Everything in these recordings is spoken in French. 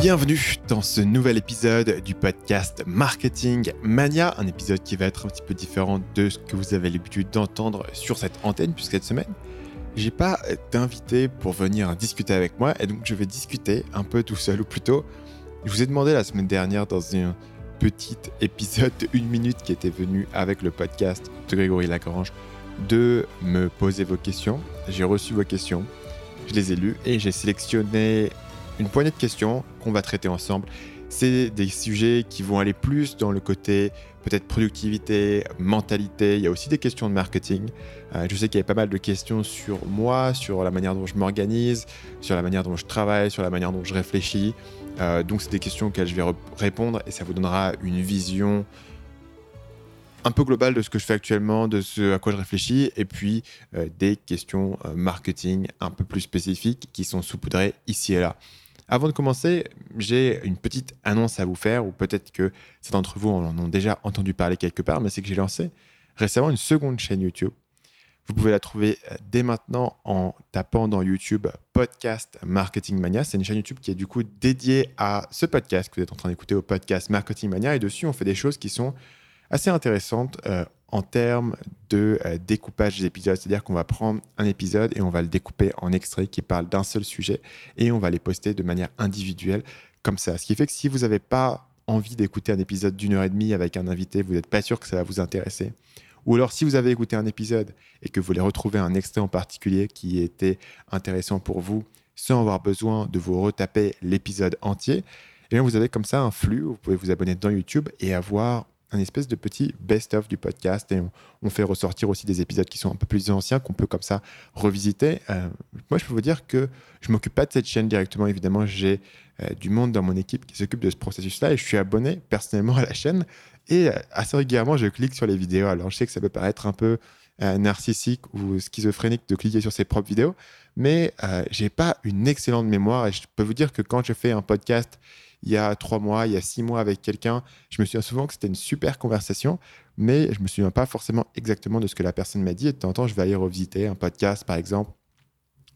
Bienvenue dans ce nouvel épisode du podcast Marketing Mania, un épisode qui va être un petit peu différent de ce que vous avez l'habitude d'entendre sur cette antenne, puisque cette semaine, j'ai pas d'invité pour venir discuter avec moi, et donc je vais discuter un peu tout seul, ou plutôt, je vous ai demandé la semaine dernière dans un petit épisode de une minute qui était venu avec le podcast de Grégory Lagrange de me poser vos questions. J'ai reçu vos questions, je les ai lues et j'ai sélectionné une poignée de questions qu'on va traiter ensemble. C'est des sujets qui vont aller plus dans le côté peut-être productivité, mentalité. Il y a aussi des questions de marketing. Euh, je sais qu'il y a pas mal de questions sur moi, sur la manière dont je m'organise, sur la manière dont je travaille, sur la manière dont je réfléchis. Euh, donc c'est des questions auxquelles je vais répondre et ça vous donnera une vision un peu globale de ce que je fais actuellement, de ce à quoi je réfléchis, et puis euh, des questions marketing un peu plus spécifiques qui sont saupoudrées ici et là. Avant de commencer, j'ai une petite annonce à vous faire, ou peut-être que certains d'entre vous en ont déjà entendu parler quelque part, mais c'est que j'ai lancé récemment une seconde chaîne YouTube. Vous pouvez la trouver euh, dès maintenant en tapant dans YouTube Podcast Marketing Mania. C'est une chaîne YouTube qui est du coup dédiée à ce podcast que vous êtes en train d'écouter au podcast Marketing Mania. Et dessus, on fait des choses qui sont assez intéressantes euh, en termes de euh, découpage des épisodes. C'est-à-dire qu'on va prendre un épisode et on va le découper en extraits qui parlent d'un seul sujet et on va les poster de manière individuelle comme ça. Ce qui fait que si vous n'avez pas envie d'écouter un épisode d'une heure et demie avec un invité, vous n'êtes pas sûr que ça va vous intéresser. Ou alors si vous avez écouté un épisode et que vous voulez retrouver un extrait en particulier qui était intéressant pour vous sans avoir besoin de vous retaper l'épisode entier, et eh bien vous avez comme ça un flux, vous pouvez vous abonner dans YouTube et avoir un espèce de petit best-of du podcast et on, fait ressortir aussi des épisodes qui sont un peu plus anciens qu'on peut comme ça revisiter. Euh, moi, je peux vous dire que je m'occupe pas de cette chaîne directement. Évidemment, j'ai euh, du monde dans mon équipe qui s'occupe de ce processus-là et je suis abonné personnellement à la chaîne et euh, assez régulièrement, je clique sur les vidéos. Alors, je sais que ça peut paraître un peu narcissique ou schizophrénique de cliquer sur ses propres vidéos, mais j'ai pas une excellente mémoire et je peux vous dire que quand je fais un podcast il y a trois mois, il y a six mois avec quelqu'un, je me souviens souvent que c'était une super conversation, mais je me souviens pas forcément exactement de ce que la personne m'a dit. Et de temps en temps, je vais aller revisiter un podcast, par exemple,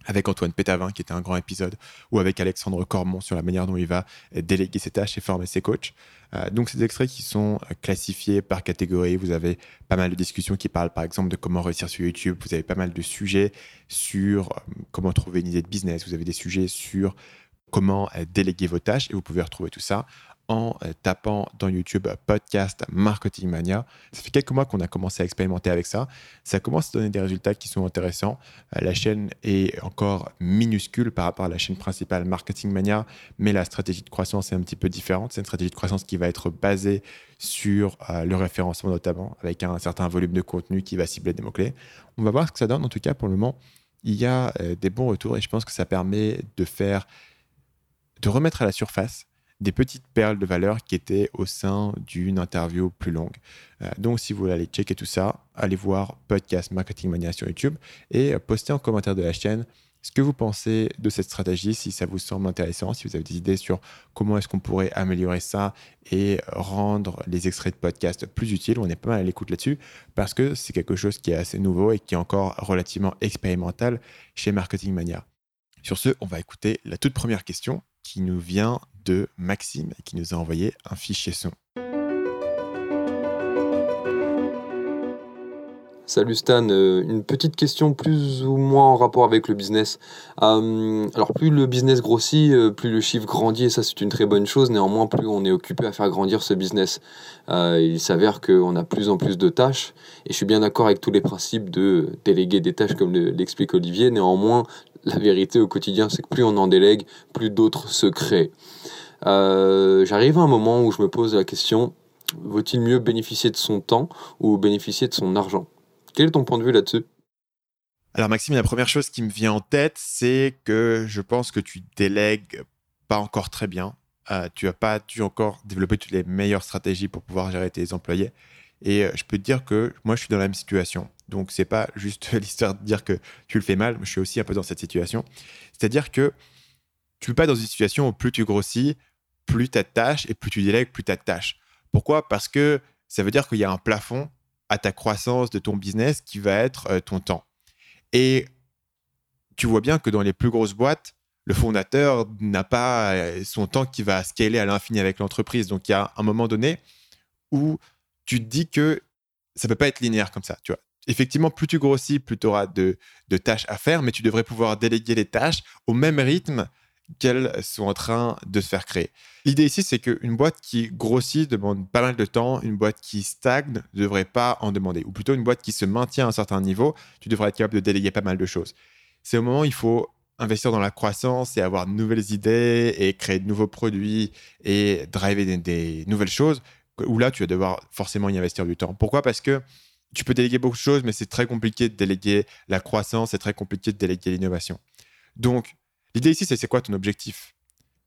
avec Antoine Pétavin, qui était un grand épisode, ou avec Alexandre Cormon sur la manière dont il va déléguer ses tâches et former ses coachs. Euh, donc, ces extraits qui sont classifiés par catégorie. Vous avez pas mal de discussions qui parlent, par exemple, de comment réussir sur YouTube. Vous avez pas mal de sujets sur euh, comment trouver une idée de business. Vous avez des sujets sur comment euh, déléguer vos tâches. Et vous pouvez retrouver tout ça en euh, tapant dans YouTube podcast Marketing Mania. Ça fait quelques mois qu'on a commencé à expérimenter avec ça. Ça commence à donner des résultats qui sont intéressants. Euh, la chaîne est encore minuscule par rapport à la chaîne principale Marketing Mania, mais la stratégie de croissance est un petit peu différente. C'est une stratégie de croissance qui va être basée sur le référencement notamment, avec un certain volume de contenu qui va cibler des mots-clés. On va voir ce que ça donne. En tout cas, pour le moment, il y a des bons retours et je pense que ça permet de faire de remettre à la surface des petites perles de valeur qui étaient au sein d'une interview plus longue. Euh, donc, si vous voulez aller checker tout ça, allez voir Podcast Marketing Mania sur YouTube et postez en commentaire de la chaîne ce que vous pensez de cette stratégie, si ça vous semble intéressant, si vous avez des idées sur comment est-ce qu'on pourrait améliorer ça et rendre les extraits de podcast plus utiles. On est pas mal à l'écoute là-dessus parce que c'est quelque chose qui est assez nouveau et qui est encore relativement expérimental chez Marketing Mania. Sur ce, on va écouter la toute première question qui nous vient de Maxime et qui nous a envoyé un fichier son. Salut Stan, euh, une petite question plus ou moins en rapport avec le business. Euh, alors plus le business grossit, euh, plus le chiffre grandit et ça c'est une très bonne chose. Néanmoins, plus on est occupé à faire grandir ce business. il s'avère qu'on a plus en plus de tâches et je suis bien d'accord avec tous les principes de déléguer des tâches comme l'explique Olivier. Néanmoins, la vérité au quotidien c'est que plus on en délègue, plus d'autres se créent. J'arrive à un moment où je me pose la question, vaut-il mieux bénéficier de son temps ou bénéficier de son argent? Quel est ton point de vue là-dessus? Alors Maxime, la première chose qui me vient en tête, c'est que je pense que tu délègues pas encore très bien. Euh, tu n'as pas dû encore développer toutes les meilleures stratégies pour pouvoir gérer tes employés. Et euh, je peux te dire que moi, je suis dans la même situation. Donc, c'est pas juste l'histoire de dire que tu le fais mal. Je suis aussi un peu dans cette situation. C'est-à-dire que tu ne pas dans une situation où plus tu grossis, plus tu tâches et plus tu délègues, plus tu tâches. Pourquoi? Parce que ça veut dire qu'il y a un plafond à ta croissance de ton business qui va être euh, ton temps. Et tu vois bien que dans les plus grosses boîtes, le fondateur n'a pas son temps qui va scaler à l'infini avec l'entreprise. Donc il y a un moment donné où tu te dis que ça peut pas être linéaire comme ça, tu vois. Effectivement, plus tu grossis, plus tu auras de, tâches à faire, mais tu devrais pouvoir déléguer les tâches au même rythme qu'elles sont en train de se faire créer. L'idée ici, c'est qu'une boîte qui grossit demande pas mal de temps, une boîte qui stagne ne devrait pas en demander, ou plutôt une boîte qui se maintient à un certain niveau, tu devrais être capable de déléguer pas mal de choses. C'est au moment où il faut investir dans la croissance et avoir de nouvelles idées et créer de nouveaux produits et driver des, nouvelles choses, où là, tu vas devoir forcément y investir du temps. Pourquoi? Parce que tu peux déléguer beaucoup de choses, mais c'est très compliqué de déléguer la croissance, c'est très compliqué de déléguer l'innovation. Donc, l'idée ici, c'est c'est quoi ton objectif?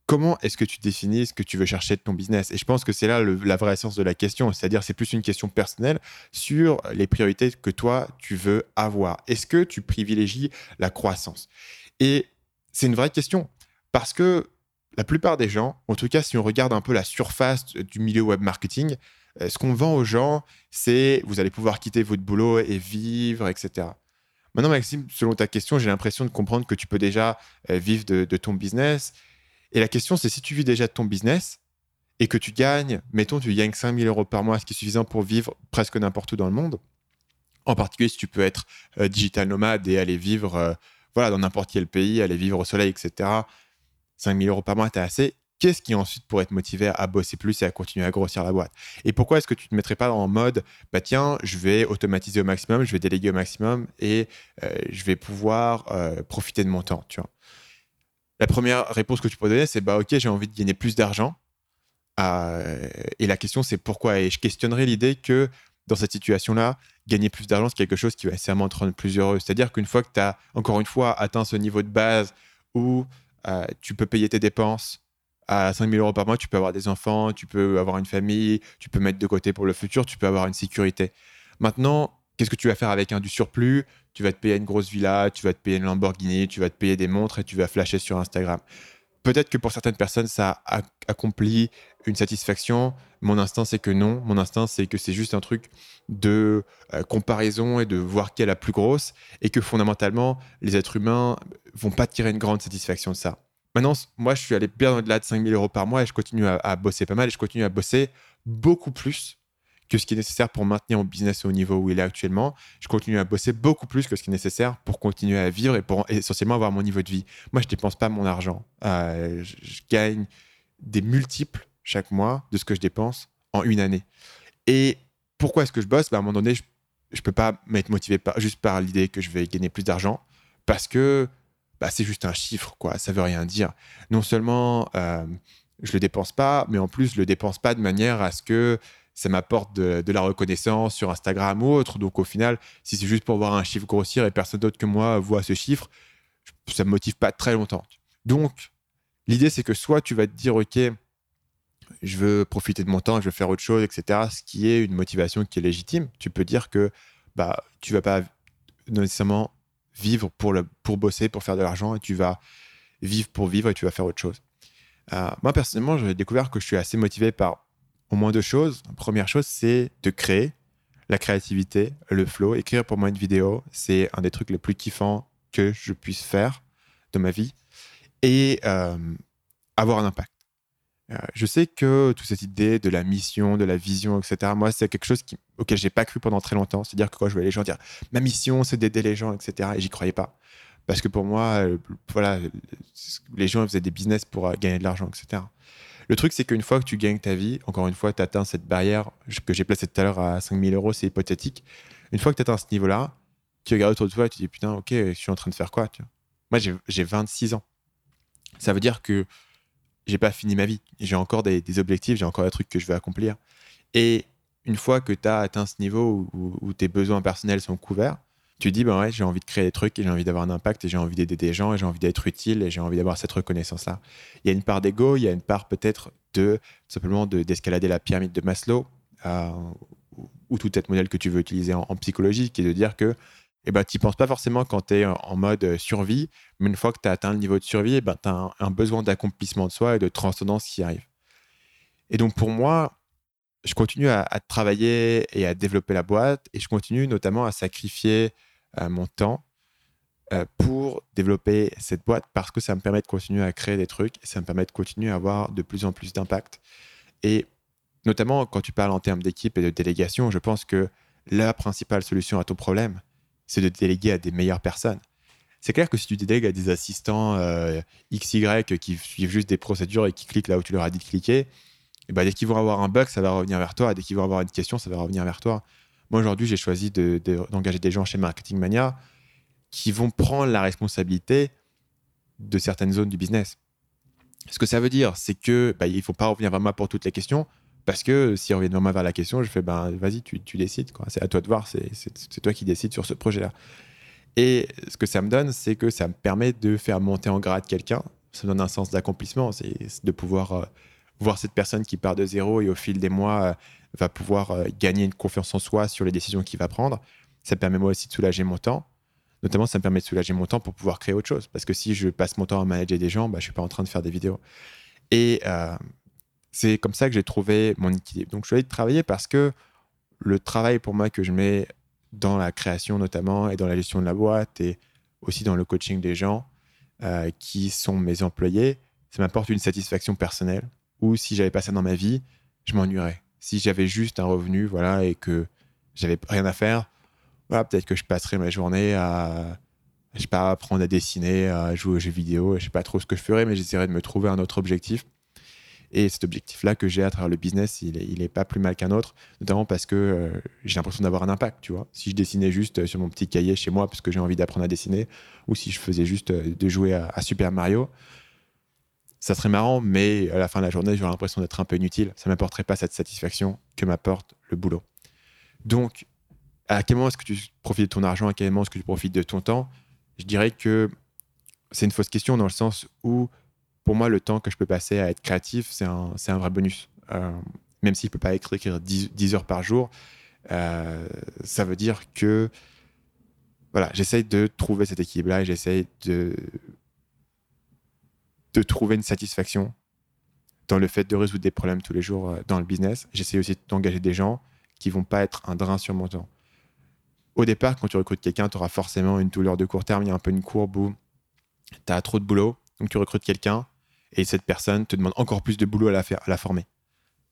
Comment est-ce que tu définis ce que tu veux chercher de ton business? Et je pense que c'est là la vraie essence de la question, c'est-à-dire c'est plus une question personnelle sur les priorités que toi, tu veux avoir. Est-ce que tu privilégies la croissance? Et c'est une vraie question parce que la plupart des gens, en tout cas si on regarde un peu la surface du milieu web marketing, ce qu'on vend aux gens, c'est vous allez pouvoir quitter votre boulot et vivre, etc. Maintenant, Maxime, selon ta question, j'ai l'impression de comprendre que tu peux déjà euh, vivre de, ton business. Et la question, c'est si tu vis déjà de ton business et que tu gagnes, mettons, tu gagnes 5000 euros par mois, ce qui est suffisant pour vivre presque n'importe où dans le monde. En particulier si tu peux être euh, digital nomade et aller vivre voilà, dans n'importe quel pays, aller vivre au soleil, etc. 5 000 euros par mois, t'as assez. Qu'est-ce qui ensuite pourrait te motiver à bosser plus et à continuer à grossir la boîte? Et pourquoi est-ce que tu ne te mettrais pas en mode, bah tiens, je vais automatiser au maximum, je vais déléguer au maximum et euh, je vais pouvoir euh, profiter de mon temps, tu vois? La première réponse que tu peux donner, c'est bah ok, j'ai envie de gagner plus d'argent. Euh, et la question, c'est pourquoi? Et je questionnerai l'idée que dans cette situation-là, gagner plus d'argent, c'est quelque chose qui va nécessairement te rendre plus heureux. C'est-à-dire qu'une fois que tu as, encore une fois, atteint ce niveau de base où tu peux payer tes dépenses à 5 000 euros par mois, tu peux avoir des enfants, tu peux avoir une famille, tu peux mettre de côté pour le futur, tu peux avoir une sécurité. Maintenant, qu'est-ce que tu vas faire avec un du surplus? Tu vas te payer une grosse villa, tu vas te payer une Lamborghini, tu vas te payer des montres et tu vas flasher sur Instagram. Peut-être que pour certaines personnes, ça accomplit une satisfaction. Mon instinct, c'est que non. Mon instinct, c'est que c'est juste un truc de euh, comparaison et de voir qui est la plus grosse et que fondamentalement, les êtres humains vont pas tirer une grande satisfaction de ça. Maintenant, moi, je suis allé bien au-delà de 5000 euros par mois et je continue à, bosser pas mal je continue à bosser beaucoup plus que ce qui est nécessaire pour maintenir mon business au niveau où il est actuellement. Je continue à bosser beaucoup plus que ce qui est nécessaire pour continuer à vivre et pour essentiellement avoir mon niveau de vie. Moi, je dépense pas mon argent. Euh, je, gagne des multiples chaque mois de ce que je dépense en une année. Et pourquoi est-ce que je bosse? Bah, À un moment donné, je ne peux pas m'être motivé juste par l'idée que je vais gagner plus d'argent parce que bah, c'est juste un chiffre, quoi. Ça veut rien dire. Non seulement euh, je le dépense pas, mais en plus, je le dépense pas de manière à ce que ça m'apporte de, la reconnaissance sur Instagram ou autre. Donc au final, si c'est juste pour voir un chiffre grossir et personne d'autre que moi voit ce chiffre, ça me motive pas très longtemps. Donc l'idée c'est que soit tu vas te dire ok, je veux profiter de mon temps, je veux faire autre chose, etc. Ce qui est une motivation qui est légitime. Tu peux dire que bah tu vas pas nécessairement vivre pour le pour bosser, pour faire de l'argent et tu vas vivre pour vivre et tu vas faire autre chose. Euh, moi personnellement, j'ai découvert que je suis assez motivé par au moins deux choses. première chose, c'est de créer la créativité, le flow. Écrire pour moi une vidéo, c'est un des trucs les plus kiffants que je puisse faire de ma vie et euh, avoir un impact. Euh, je sais que toute cette idée de la mission, de la vision, etc., moi, c'est quelque chose qui, auquel j'ai pas cru pendant très longtemps. C'est-à-dire que quand je voyais les gens dire ma mission, c'est d'aider les gens, etc., et j'y croyais pas. Parce que pour moi, euh, voilà, les gens faisaient des business pour gagner de l'argent, etc. Le truc, c'est qu'une fois que tu gagnes ta vie, encore une fois, tu atteins cette barrière que j'ai placée tout à l'heure à 5000 euros, c'est hypothétique. Une fois que tu atteins ce niveau-là, tu regardes autour de toi et tu dis putain, ok, je suis en train de faire quoi Moi, j'ai 26 ans. Ça veut dire que j'ai pas fini ma vie. J'ai encore des, objectifs, j'ai encore des trucs que je veux accomplir. Et une fois que tu as atteint ce niveau où, tes besoins personnels sont couverts, tu dis, ben ouais, j'ai envie de créer des trucs et j'ai envie d'avoir un impact et j'ai envie d'aider des gens et j'ai envie d'être utile et j'ai envie d'avoir cette reconnaissance-là. Il y a une part d'ego, il y a une part peut-être de simplement d'escalader la pyramide de Maslow euh, ou tout être modèle que tu veux utiliser en, psychologie, qui est de dire que eh ben, tu n'y penses pas forcément quand tu es en mode survie, mais une fois que tu as atteint le niveau de survie, eh ben, tu as un, besoin d'accomplissement de soi et de transcendance qui arrive. Et donc pour moi, je continue à, travailler et à développer la boîte et je continue notamment à sacrifier mon temps euh, pour développer cette boîte parce que ça me permet de continuer à créer des trucs et ça me permet de continuer à avoir de plus en plus d'impact. Et notamment quand tu parles en termes d'équipe et de délégation, je pense que la principale solution à ton problème, c'est de déléguer à des meilleures personnes. C'est clair que si tu délègues à des assistants euh, XY qui suivent juste des procédures et qui cliquent là où tu leur as dit de cliquer, eh ben, dès qu'ils vont avoir un bug, ça va revenir vers toi. Dès qu'ils vont avoir une question, ça va revenir vers toi. Moi, aujourd'hui, j'ai choisi d'engager des gens chez Marketing Mania qui vont prendre la responsabilité de certaines zones du business. Ce que ça veut dire, c'est que bah, ne faut pas revenir vers moi pour toutes les questions, parce que si on revient moi vers la question, je fais ben vas-y, tu, tu décides. C'est à toi de voir, c'est toi qui décides sur ce projet-là. Et ce que ça me donne, c'est que ça me permet de faire monter en grade quelqu'un. Ça donne un sens d'accomplissement, c'est de pouvoir euh, voir cette personne qui part de zéro et au fil des mois euh, va pouvoir euh, gagner une confiance en soi sur les décisions qu'il va prendre. Ça permet moi aussi de soulager mon temps. Notamment, ça me permet de soulager mon temps pour pouvoir créer autre chose. Parce que si je passe mon temps à manager des gens, bah, je ne suis pas en train de faire des vidéos. Et c'est comme ça que j'ai trouvé mon équilibre. Donc, je suis allé travailler parce que le travail pour moi que je mets dans la création notamment et dans la gestion de la boîte et aussi dans le coaching des gens euh, qui sont mes employés, ça m'apporte une satisfaction personnelle. Ou si j'avais pas ça dans ma vie, je m'ennuierais. Si j'avais juste un revenu, voilà, et que j'avais rien à faire, voilà, peut-être que je passerais ma journée à, je sais pas, apprendre à dessiner, à jouer aux jeux vidéo. Je sais pas trop ce que je ferais, mais j'essaierais de me trouver un autre objectif et cet objectif-là que j'ai à travers le business, il est, il est pas plus mal qu'un autre, notamment parce que euh, j'ai l'impression d'avoir un impact, tu vois. Si je dessinais juste sur mon petit cahier chez moi parce que j'ai envie d'apprendre à dessiner, ou si je faisais juste euh, de jouer à, Super Mario, ça serait marrant, mais à la fin de la journée, j'aurais l'impression d'être un peu inutile. Ça m'apporterait pas cette satisfaction que m'apporte le boulot. Donc, à quel moment est-ce que tu profites de ton argent? À quel moment est-ce que tu profites de ton temps? Je dirais que c'est une fausse question dans le sens où pour moi, le temps que je peux passer à être créatif, c'est un, un, vrai bonus. Euh, même s'il ne peut pas écrire 10, heures par jour, euh, ça veut dire que voilà, j'essaye de trouver cet équilibre-là et j'essaye de, de trouver une satisfaction dans le fait de résoudre des problèmes tous les jours euh, dans le business. J'essaie aussi d'engager des gens qui vont pas être un drain sur mon temps. Au départ, quand tu recrutes quelqu'un, tu auras forcément une douleur de court terme. Il y a un peu une courbe où tu as trop de boulot. Donc tu recrutes quelqu'un, et cette personne te demande encore plus de boulot à la, faire, à la former.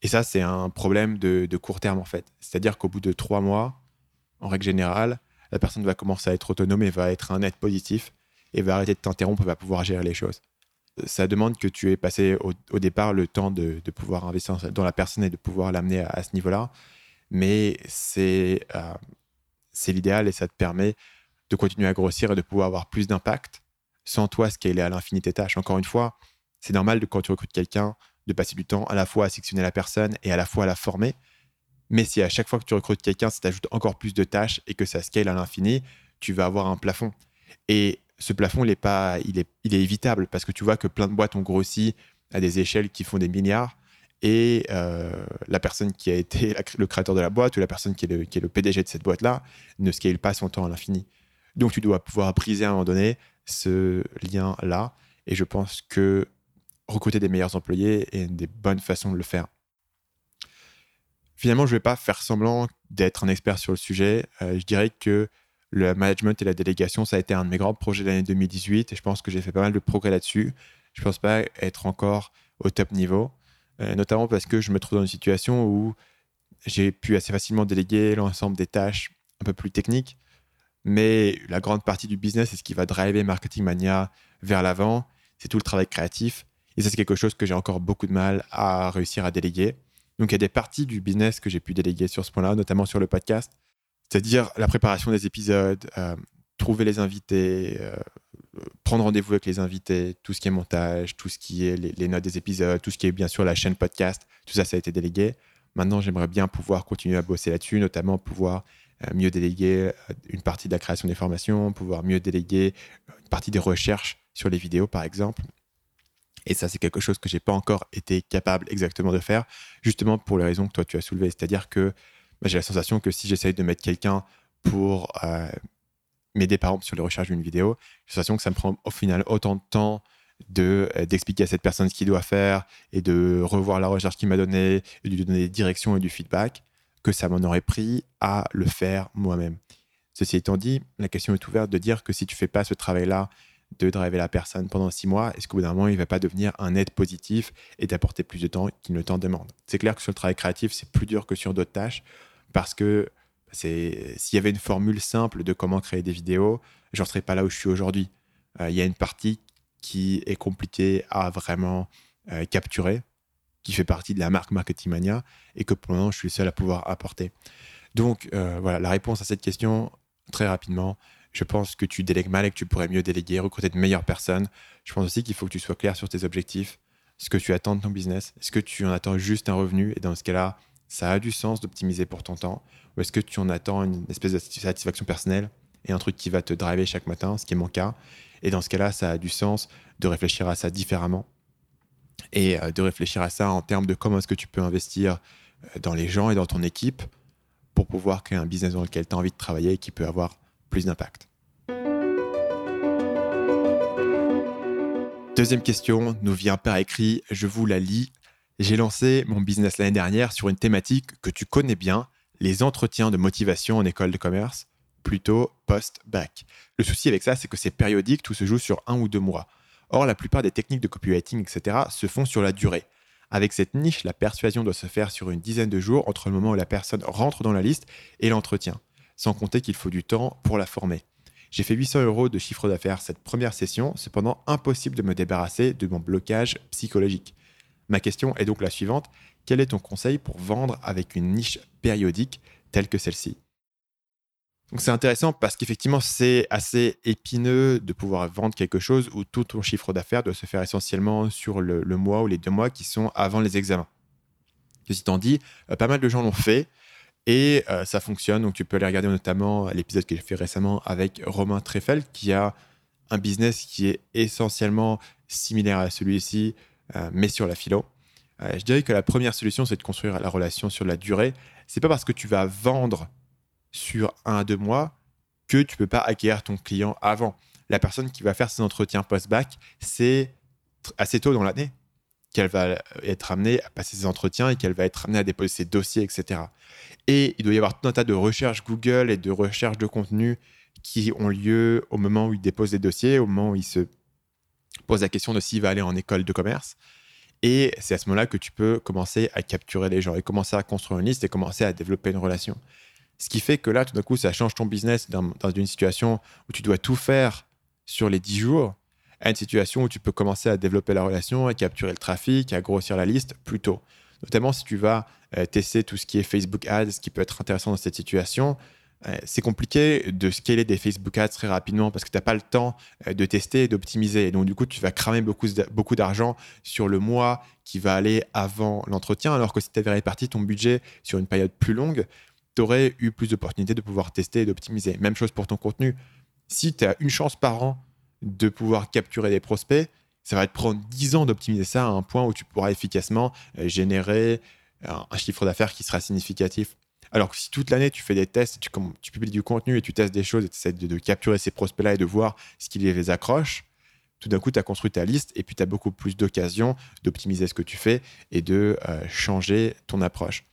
Et ça, c'est un problème de, court terme, en fait. C'est-à-dire qu'au bout de trois mois, en règle générale, la personne va commencer à être autonome et va être un net positif et va arrêter de t'interrompre et va pouvoir gérer les choses. Ça demande que tu aies passé au, départ le temps de, pouvoir investir dans la personne et de pouvoir l'amener à, ce niveau-là. Mais c'est euh, l'idéal et ça te permet de continuer à grossir et de pouvoir avoir plus d'impact sans toi scaler à l'infini tes tâches. Encore une fois, c'est normal de, quand tu recrutes quelqu'un de passer du temps à la fois à sectionner la personne et à la fois à la former. Mais si à chaque fois que tu recrutes quelqu'un, ça t'ajoute encore plus de tâches et que ça scale à l'infini, tu vas avoir un plafond. Et ce plafond, il est, pas, il est, il est évitable parce que tu vois que plein de boîtes ont grossi à des échelles qui font des milliards et euh, la personne qui a été le créateur de la boîte ou la personne qui est le, qui est le PDG de cette boîte-là ne scale pas son temps à l'infini. Donc tu dois pouvoir briser à un moment donné ce lien-là. Et je pense que recruter des meilleurs employés et des bonnes façons de le faire. Finalement, je ne vais pas faire semblant d'être un expert sur le sujet. Euh, je dirais que le management et la délégation, ça a été un de mes grands projets de l'année 2018 et je pense que j'ai fait pas mal de progrès là-dessus. Je ne pense pas être encore au top niveau, euh, notamment parce que je me trouve dans une situation où j'ai pu assez facilement déléguer l'ensemble des tâches un peu plus techniques, mais la grande partie du business c'est ce qui va driver Marketing Mania vers l'avant, c'est tout le travail créatif et ça, c'est quelque chose que j'ai encore beaucoup de mal à réussir à déléguer. Donc, il y a des parties du business que j'ai pu déléguer sur ce point-là, notamment sur le podcast, c'est-à-dire la préparation des épisodes, euh, trouver les invités, euh, prendre rendez-vous avec les invités, tout ce qui est montage, tout ce qui est les, notes des épisodes, tout ce qui est bien sûr la chaîne podcast, tout ça, ça a été délégué. Maintenant, j'aimerais bien pouvoir continuer à bosser là-dessus, notamment pouvoir euh, mieux déléguer une partie de la création des formations, pouvoir mieux déléguer une partie des recherches sur les vidéos, par exemple. Et ça, c'est quelque chose que j'ai pas encore été capable exactement de faire, justement pour les raisons que toi tu as soulevées. C'est-à-dire que bah, j'ai la sensation que si j'essaye de mettre quelqu'un pour euh, m'aider par exemple sur les recherches d'une vidéo, j'ai l'impression que ça me prend au final autant de temps de euh, d'expliquer à cette personne ce qu'il doit faire et de revoir la recherche qu'il m'a donnée et de lui donner des directions et du feedback que ça m'en aurait pris à le faire moi-même. Ceci étant dit, la question est ouverte de dire que si tu fais pas ce travail-là de driver la personne pendant six mois, est-ce qu'au bout d'un moment, il ne va pas devenir un aide positif et d'apporter plus de temps qu'il ne t'en demande? C'est clair que sur le travail créatif, c'est plus dur que sur d'autres tâches parce que s'il y avait une formule simple de comment créer des vidéos, j'en serais pas là où je suis aujourd'hui. Euh, il y a une partie qui est compliquée à vraiment euh, capturer, qui fait partie de la marque Marketing Mania et que pour moment, je suis le seul à pouvoir apporter. Donc euh, voilà, la réponse à cette question, très rapidement, je pense que tu délègues mal et que tu pourrais mieux déléguer, recruter de meilleures personnes. Je pense aussi qu'il faut que tu sois clair sur tes objectifs, ce que tu attends de ton business. Est-ce que tu en attends juste un revenu? Et dans ce cas-là, ça a du sens d'optimiser pour ton temps Ou est-ce que tu en attends une espèce de satisfaction personnelle et un truc qui va te driver chaque matin, ce qui est mon cas Et dans ce cas-là, ça a du sens de réfléchir à ça différemment et euh, de réfléchir à ça en termes de comment est-ce que tu peux investir euh, dans les gens et dans ton équipe pour pouvoir créer un business dans lequel tu as envie de travailler et qui peut avoir d'impact. Deuxième question nous vient par écrit, je vous la lis. J'ai lancé mon business l'année dernière sur une thématique que tu connais bien, les entretiens de motivation en école de commerce, plutôt post-bac. Le souci avec ça, c'est que c'est périodique, tout se joue sur un ou deux mois. Or, la plupart des techniques de copywriting, etc., se font sur la durée. Avec cette niche, la persuasion doit se faire sur une dizaine de jours entre le moment où la personne rentre dans la liste et l'entretien sans compter qu'il faut du temps pour la former. J'ai fait 800 euros de chiffre d'affaires cette première session, cependant impossible de me débarrasser de mon blocage psychologique. Ma question est donc la suivante, quel est ton conseil pour vendre avec une niche périodique telle que celle-ci? C'est intéressant parce qu'effectivement c'est assez épineux de pouvoir vendre quelque chose où tout ton chiffre d'affaires doit se faire essentiellement sur le, mois ou les deux mois qui sont avant les examens. Ceci étant dit, euh, pas mal de gens l'ont fait et euh, ça fonctionne. Donc, tu peux aller regarder notamment l'épisode que j'ai fait récemment avec Romain Treffel, qui a un business qui est essentiellement similaire à celui-ci, euh, mais sur la philo. Euh, je dirais que la première solution, c'est de construire la relation sur la durée. C'est pas parce que tu vas vendre sur un à deux mois que tu peux pas acquérir ton client avant. La personne qui va faire ses entretiens post-bac, c'est assez tôt dans l'année qu'elle va être amenée à passer ses entretiens et qu'elle va être amenée à déposer ses dossiers, etc. Et il doit y avoir tout un tas de recherches Google et de recherches de contenu qui ont lieu au moment où il dépose des dossiers, au moment où il se pose la question de s'il va aller en école de commerce. Et c'est à ce moment-là que tu peux commencer à capturer les gens et commencer à construire une liste et commencer à développer une relation. Ce qui fait que là, tout d'un coup, ça change ton business dans, dans une situation où tu dois tout faire sur les 10 jours à une situation où tu peux commencer à développer la relation, à capturer le trafic, à grossir la liste plus tôt. Notamment si tu vas euh, tester tout ce qui est Facebook Ads, ce qui peut être intéressant dans cette situation. Euh, c'est compliqué de scaler des Facebook Ads très rapidement parce que tu n'as pas le temps euh, de tester et d'optimiser. Donc, du coup, tu vas cramer beaucoup, beaucoup d'argent sur le mois qui va aller avant l'entretien, alors que si tu avais réparti ton budget sur une période plus longue, tu aurais eu plus d'opportunités de pouvoir tester et d'optimiser. Même chose pour ton contenu. Si tu as une chance par an de pouvoir capturer des prospects, ça va te prendre 10 ans d'optimiser ça à un point où tu pourras efficacement euh, générer un chiffre d'affaires qui sera significatif. Alors que si toute l'année tu fais des tests, tu, tu, publies du contenu et tu testes des choses et tu essaies de, capturer ces prospects-là et de voir ce qui les accroche, tout d'un coup tu as construit ta liste et puis tu as beaucoup plus d'occasions d'optimiser ce que tu fais et de euh, changer ton approche.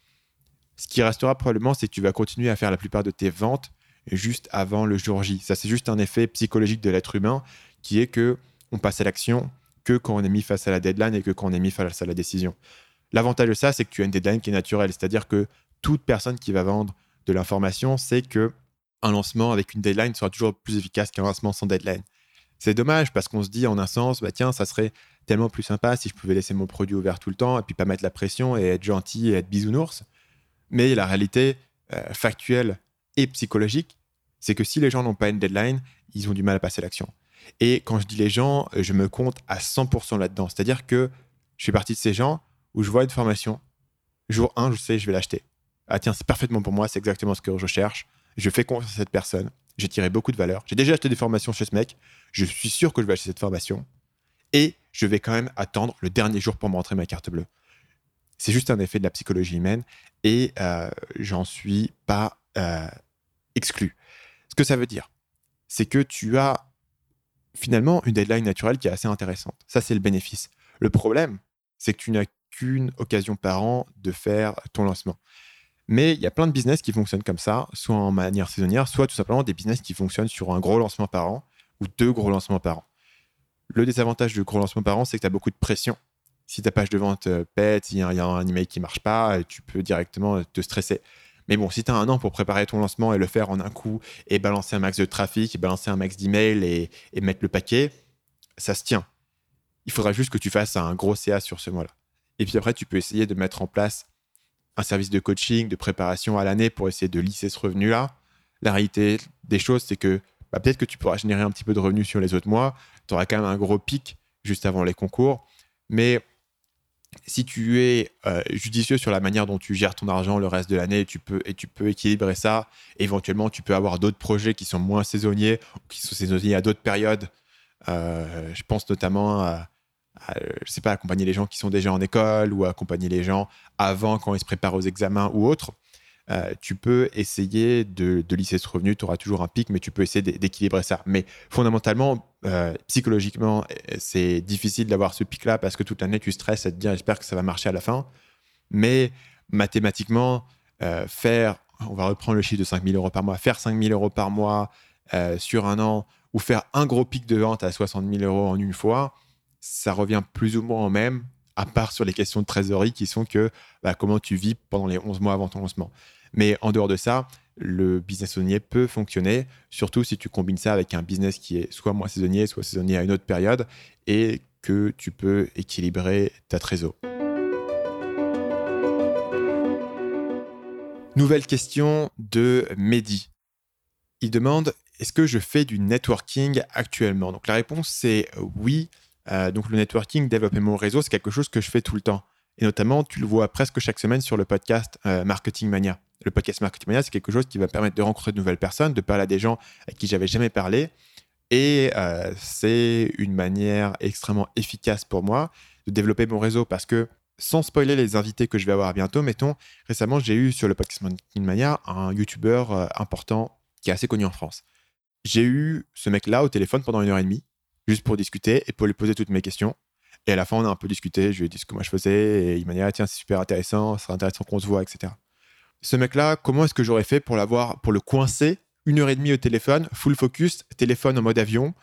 Ce qui restera probablement, c'est que tu vas continuer à faire la plupart de tes ventes juste avant le jour J. Ça, c'est juste un effet psychologique de l'être humain qui est que on passe à l'action que quand on est mis face à la deadline et que quand on est mis face à la décision. L'avantage de ça, c'est que tu as une deadline qui est naturelle, c'est-à-dire que toute personne qui va vendre de l'information sait que un lancement avec une deadline sera toujours plus efficace qu'un lancement sans deadline. C'est dommage parce qu'on se dit en un sens, bah tiens, ça serait tellement plus sympa si je pouvais laisser mon produit ouvert tout le temps et puis pas mettre la pression et être gentil et être bisounours. Mais la réalité euh, factuelle et psychologique, c'est que si les gens n'ont pas une deadline, ils ont du mal à passer l'action. Et quand je dis les gens, je me compte à 100% là-dedans. C'est-à-dire que je fais partie de ces gens où je vois une formation, jour 1, je sais, je vais l'acheter. Ah tiens, c'est parfaitement pour moi, c'est exactement ce que je cherche. Je fais confiance à cette personne. J'ai tiré beaucoup de valeur. J'ai déjà acheté des formations chez ce mec. Je suis sûr que je vais acheter cette formation. Et je vais quand même attendre le dernier jour pour me rentrer ma carte bleue. C'est juste un effet de la psychologie humaine et euh, j'en suis pas euh, exclu. Ce que ça veut dire, c'est que tu as finalement une deadline naturelle qui est assez intéressante. Ça, c'est le bénéfice. Le problème, c'est que tu n'as qu'une occasion par an de faire ton lancement. Mais il y a plein de business qui fonctionnent comme ça, soit en manière saisonnière, soit tout simplement des business qui fonctionnent sur un gros lancement par an ou deux gros lancements par an. Le désavantage du gros lancement par an, c'est que tu as beaucoup de pression. Si ta page de vente euh, pète, s'il y a un email qui marche pas, tu peux directement te stresser. Mais bon, si tu as un an pour préparer ton lancement et le faire en un coup et balancer un max de trafic, et balancer un max d'emails et, et mettre le paquet, ça se tient. Il faudra juste que tu fasses un gros CA sur ce mois-là. Et puis après, tu peux essayer de mettre en place un service de coaching, de préparation à l'année pour essayer de lisser ce revenu-là. La réalité des choses, c'est que bah, peut-être que tu pourras générer un petit peu de revenus sur les autres mois. Tu auras quand même un gros pic juste avant les concours. Mais si tu es euh, judicieux sur la manière dont tu gères ton argent le reste de l'année, tu peux, et tu peux équilibrer ça. Éventuellement, tu peux avoir d'autres projets qui sont moins saisonniers qui sont saisonniers à d'autres périodes. Euh, je pense notamment à, je sais pas, accompagner les gens qui sont déjà en école ou accompagner les gens avant quand ils se préparent aux examens ou autres. Euh, tu peux essayer de, lisser ce revenu, tu auras toujours un pic, mais tu peux essayer d'équilibrer ça. Mais fondamentalement, euh, psychologiquement, c'est difficile d'avoir ce pic-là parce que toute l'année, tu stresses à te dire j'espère que ça va marcher à la fin. Mais mathématiquement, euh, faire, on va reprendre le chiffre de 5000 euros par mois, faire 5000 euros par mois sur un an ou faire un gros pic de vente à 60 000 euros en une fois, ça revient plus ou moins au même à part sur les questions de trésorerie qui sont que bah, comment tu vis pendant les 11 mois avant ton lancement. Mais en dehors de ça, le business saisonnier peut fonctionner, surtout si tu combines ça avec un business qui est soit moins saisonnier, soit saisonnier à une autre période, et que tu peux équilibrer ta trésorerie. Nouvelle question de Mehdi. Il demande est-ce que je fais du networking actuellement? Donc la réponse c'est oui. Euh, donc le networking, développer mon réseau, c'est quelque chose que je fais tout le temps. Et notamment, tu le vois presque chaque semaine sur le podcast euh, Marketing Mania. Le podcast Marketing c'est quelque chose qui va permettre de rencontrer de nouvelles personnes, de parler à des gens à qui j'avais jamais parlé. Et euh, c'est une manière extrêmement efficace pour moi de développer mon réseau parce que sans spoiler les invités que je vais avoir bientôt, mettons, récemment, j'ai eu sur le podcast Mania un YouTuber important qui est assez connu en France. J'ai eu ce mec-là au téléphone pendant une heure et demie juste pour discuter et pour lui poser toutes mes questions. Et à la fin, on a un peu discuté. Je lui ai dit ce que moi je faisais et il m'a dit ah, tiens, c'est super intéressant, ce serait intéressant qu'on se voit, etc. Ce mec-là, comment est-ce que j'aurais fait pour l'avoir, pour le coincer une heure et demie au téléphone, full focus, téléphone en mode avion,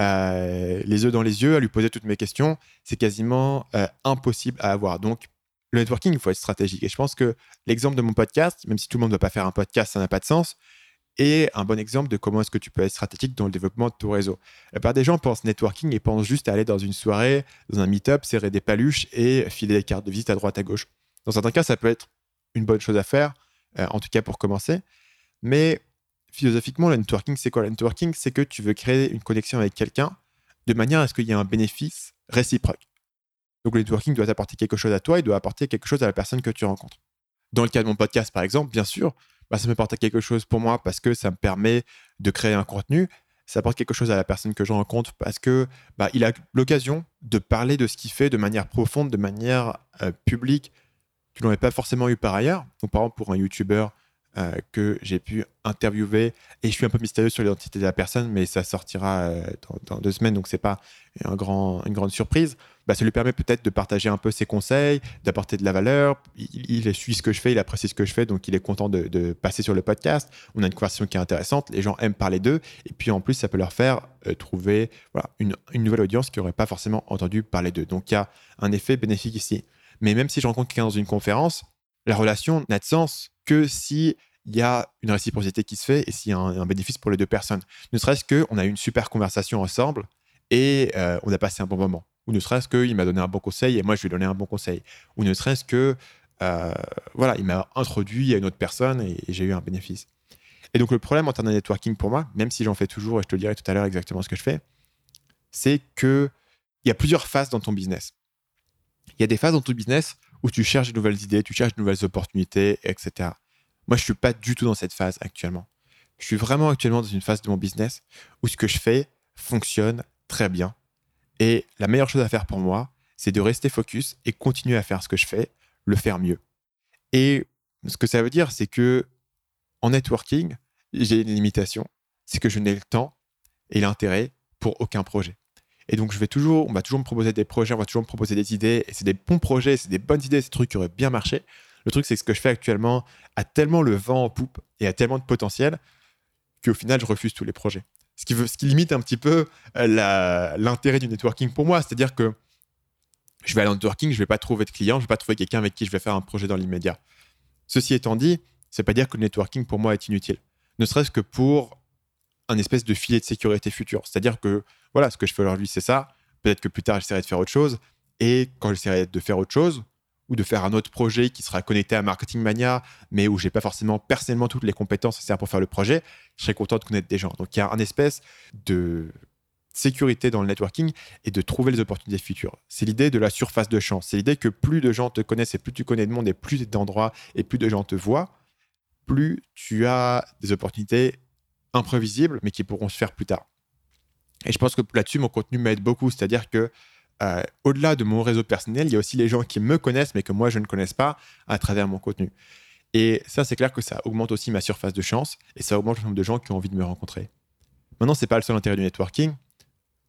euh, les yeux dans les yeux, à lui poser toutes mes questions C'est quasiment euh, impossible à avoir. Donc, le networking, il faut être stratégique. Et je pense que l'exemple de mon podcast, même si tout le monde ne doit pas faire un podcast, ça n'a pas de sens et un bon exemple de comment est-ce que tu peux être stratégique dans le développement de ton réseau. La plupart des gens pensent networking et pensent juste à aller dans une soirée, dans un meet-up, serrer des paluches et filer des cartes de visite à droite à gauche. Dans certains cas, ça peut être une bonne chose à faire, euh, en tout cas pour commencer. Mais philosophiquement, le networking, c'est quoi Le networking, c'est que tu veux créer une connexion avec quelqu'un de manière à ce qu'il y ait un bénéfice réciproque. Donc le networking doit apporter quelque chose à toi, il doit apporter quelque chose à la personne que tu rencontres. Dans le cas de mon podcast, par exemple, bien sûr, bah, ça m'apporte quelque chose pour moi parce que ça me permet de créer un contenu. Ça apporte quelque chose à la personne que je rencontre parce que bah, il a l'occasion de parler de ce qu'il fait de manière profonde, de manière euh, publique. Tu n'en pas forcément eu par ailleurs. Donc, par exemple, pour un YouTuber euh, que j'ai pu interviewer, et je suis un peu mystérieux sur l'identité de la personne, mais ça sortira euh, dans, deux semaines, donc c'est pas une grande surprise bah, ça lui permet peut-être de partager un peu ses conseils, d'apporter de la valeur. Il, suit ce que je fais, il apprécie ce que je fais, donc il est content de, passer sur le podcast. On a une conversation qui est intéressante, les gens aiment parler d'eux, et puis en plus, ça peut leur faire euh, trouver voilà, une, nouvelle audience qui n'aurait pas forcément entendu parler d'eux. Donc il y a un effet bénéfique ici. Mais même si je rencontre quelqu'un dans une conférence, la relation n'a de sens que si il y a une réciprocité qui se fait et s'il y a un, bénéfice pour les deux personnes. Ne serait-ce qu'on a eu une super conversation ensemble et euh, on a passé un bon moment ou ne serait-ce qu'il m'a donné un bon conseil et moi je lui ai donné un bon conseil, ou ne serait-ce que euh, voilà, il m'a introduit à une autre personne et, j'ai eu un bénéfice. Et donc le problème en termes de networking pour moi, même si j'en fais toujours et je te dirai tout à l'heure exactement ce que je fais, c'est que il y a plusieurs phases dans ton business. Il y a des phases dans ton business où tu cherches de nouvelles idées, tu cherches de nouvelles opportunités, etc. Moi, je suis pas du tout dans cette phase actuellement. Je suis vraiment actuellement dans une phase de mon business où ce que je fais fonctionne très bien et la meilleure chose à faire pour moi, c'est de rester focus et continuer à faire ce que je fais, le faire mieux. Et ce que ça veut dire, c'est que en networking, j'ai une limitation, c'est que je n'ai le temps et l'intérêt pour aucun projet. Et donc, je vais toujours, on va toujours me proposer des projets, on va toujours me proposer des idées, et c'est des bons projets, c'est des bonnes idées, c'est des trucs qui auraient bien marché. Le truc, c'est que ce que je fais actuellement a tellement le vent en poupe et a tellement de potentiel qu'au final, je refuse tous les projets. Ce qui, limite un petit peu euh, l'intérêt du networking pour moi. C'est-à-dire que je vais à networking, je ne vais pas trouver de client, je ne vais pas trouver quelqu'un avec qui je vais faire un projet dans l'immédiat. Ceci étant dit, c'est pas dire que le networking pour moi est inutile. Ne serait-ce que pour un espèce de filet de sécurité futur. C'est-à-dire que voilà, ce que je fais aujourd'hui, c'est ça. Peut-être que plus tard, j'essaierai de faire autre chose. Et quand j'essaierai de faire autre chose, ou de faire un autre projet qui sera connecté à Marketing Mania, mais où j'ai pas forcément personnellement toutes les compétences nécessaires pour faire le projet, je serais content de connaître des gens. Donc il y a un espèce de sécurité dans le networking et de trouver les opportunités futures. C'est l'idée de la surface de chance. C'est l'idée que plus de gens te connaissent et plus tu connais de monde et plus d'endroits et plus de gens te voient, plus tu as des opportunités imprévisibles mais qui pourront se faire plus tard. Et je pense que là-dessus, mon contenu m'aide beaucoup. C'est-à-dire que euh, au-delà de mon réseau personnel, il y a aussi les gens qui me connaissent, mais que moi, je ne connaisse pas à travers mon contenu. Et ça, c'est clair que ça augmente aussi ma surface de chance et ça augmente le nombre de gens qui ont envie de me rencontrer. Maintenant, ce n'est pas le seul intérêt du networking.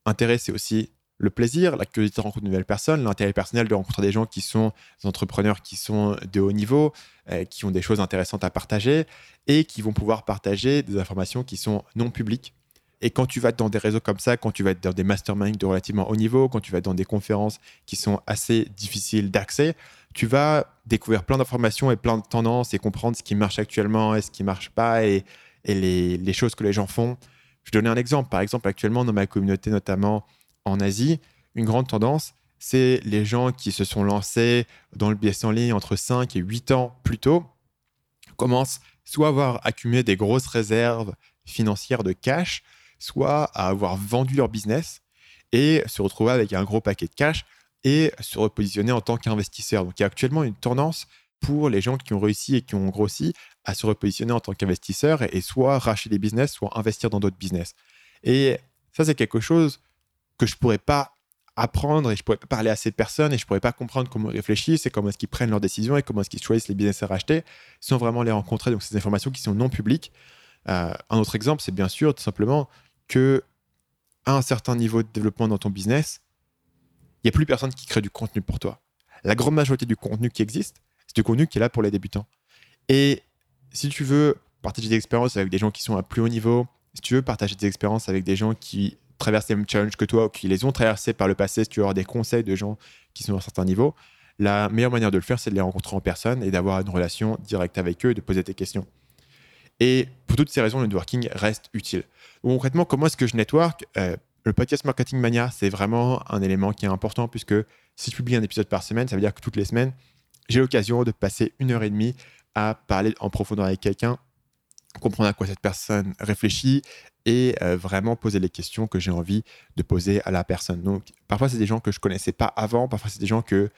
Intérêt, c'est aussi le plaisir, la curiosité de rencontrer de nouvelles personnes, l'intérêt personnel de rencontrer des gens qui sont des entrepreneurs qui sont de haut niveau, euh, qui ont des choses intéressantes à partager et qui vont pouvoir partager des informations qui sont non publiques et quand tu vas dans des réseaux comme ça, quand tu vas dans des masterminds de relativement haut niveau, quand tu vas dans des conférences qui sont assez difficiles d'accès, tu vas découvrir plein d'informations et plein de tendances et comprendre ce qui marche actuellement et ce qui marche pas et, les, choses que les gens font. Je vais donner un exemple. Par exemple, actuellement, dans ma communauté, notamment en Asie, une grande tendance, c'est les gens qui se sont lancés dans le business en ligne entre 5 et 8 ans plus tôt, commencent soit à avoir accumulé des grosses réserves financières de cash, soit à avoir vendu leur business et se retrouver avec un gros paquet de cash et se repositionner en tant qu'investisseur. Donc il y a actuellement une tendance pour les gens qui ont réussi et qui ont grossi à se repositionner en tant qu'investisseur et, soit racheter des business, soit investir dans d'autres business. Et ça, c'est quelque chose que je pourrais pas apprendre et je pourrais pas parler à ces personnes et je pourrais pas comprendre comment ils réfléchissent et comment est-ce qu'ils prennent leurs décisions et comment est-ce qu'ils choisissent les business à racheter sans vraiment les rencontrer. Donc, ces informations qui sont non publiques. Euh, un autre exemple, c'est bien sûr tout simplement que à un certain niveau de développement dans ton business, il n'y a plus personne qui crée du contenu pour toi. La grande majorité du contenu qui existe, c'est du contenu qui est là pour les débutants. Et si tu veux partager des expériences avec des gens qui sont à plus haut niveau, si tu veux partager des expériences avec des gens qui traversent les mêmes challenges que toi ou qui les ont traversés par le passé, si tu veux des conseils de gens qui sont à un certain niveau, la meilleure manière de le faire, c'est de les rencontrer en personne et d'avoir une relation directe avec eux et de poser tes questions. Et pour toutes ces raisons, le networking reste utile. concrètement, comment est-ce que je network? Euh, Le podcast Marketing Mania, c'est vraiment un élément qui est important puisque si je publie un épisode par semaine, ça veut dire que toutes les semaines, j'ai l'occasion de passer une heure et demie à parler en profondeur avec quelqu'un, comprendre à quoi cette personne réfléchit et euh, vraiment poser les questions que j'ai envie de poser à la personne. Donc, parfois, c'est des gens que je connaissais pas avant, parfois, c'est des gens que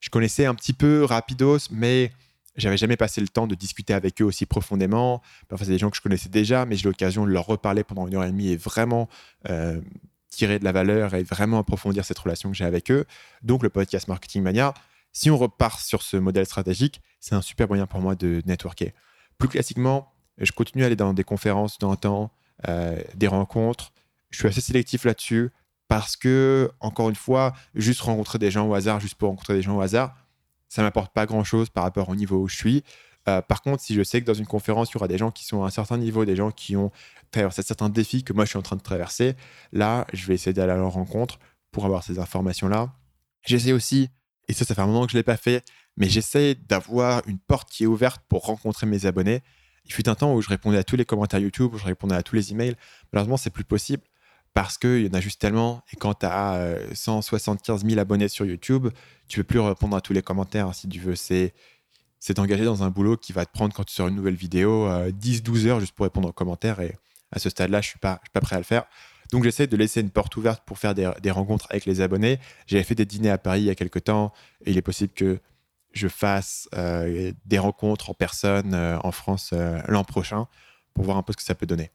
je connaissais un petit peu rapidos, mais j'avais jamais passé le temps de discuter avec eux aussi profondément. Parfois, c'est des gens que je connaissais déjà, mais j'ai l'occasion de leur reparler pendant une heure et demie et vraiment euh, tirer de la valeur et vraiment approfondir cette relation que j'ai avec eux. Donc, le podcast Marketing Mania, si on repart sur ce modèle stratégique, c'est un super moyen pour moi de networker. Plus classiquement, je continue à aller dans des conférences dans temps, euh, des rencontres. Je suis assez sélectif là-dessus parce que, encore une fois, juste rencontrer des gens au hasard, juste pour rencontrer des gens au hasard, ça m'apporte pas grand-chose par rapport au niveau où je suis. Euh, par contre, si je sais que dans une conférence, il y aura des gens qui sont à un certain niveau, des gens qui ont traversé certains défis que moi je suis en train de traverser, là, je vais essayer d'aller à leur rencontre pour avoir ces informations-là. J'essaie aussi, et ça, ça fait un moment que je ne l'ai pas fait, mais j'essaie d'avoir une porte qui est ouverte pour rencontrer mes abonnés. Il fut un temps où je répondais à tous les commentaires YouTube, où je répondais à tous les emails. Malheureusement, c'est plus possible parce qu'il y en a juste tellement. Et quand tu as 175 000 abonnés sur YouTube, tu peux plus répondre à tous les commentaires si tu veux. C'est c'est t'engager dans un boulot qui va te prendre quand tu sors une nouvelle vidéo 10-12 euh, heures juste pour répondre aux commentaires. Et à ce stade-là, je ne suis, pas, suis pas prêt à le faire. Donc j'essaie de laisser une porte ouverte pour faire des, des rencontres avec les abonnés. J'avais fait des dîners à Paris il y a quelques temps et il est possible que je fasse euh, des rencontres en personne euh, en France l'an prochain pour voir un peu ce que ça peut donner.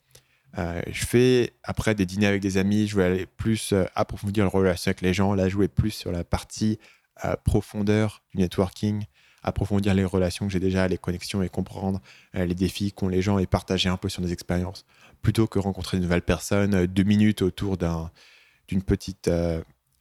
Euh, je fais après des dîners avec des amis, je vais aller plus euh, approfondir la relation avec les gens, là jouer plus sur la partie euh, profondeur du networking, approfondir les relations que j'ai déjà, les connexions et comprendre les défis qu'ont les gens et partager un peu sur des expériences, plutôt que rencontrer de nouvelles personnes deux minutes autour d'une petite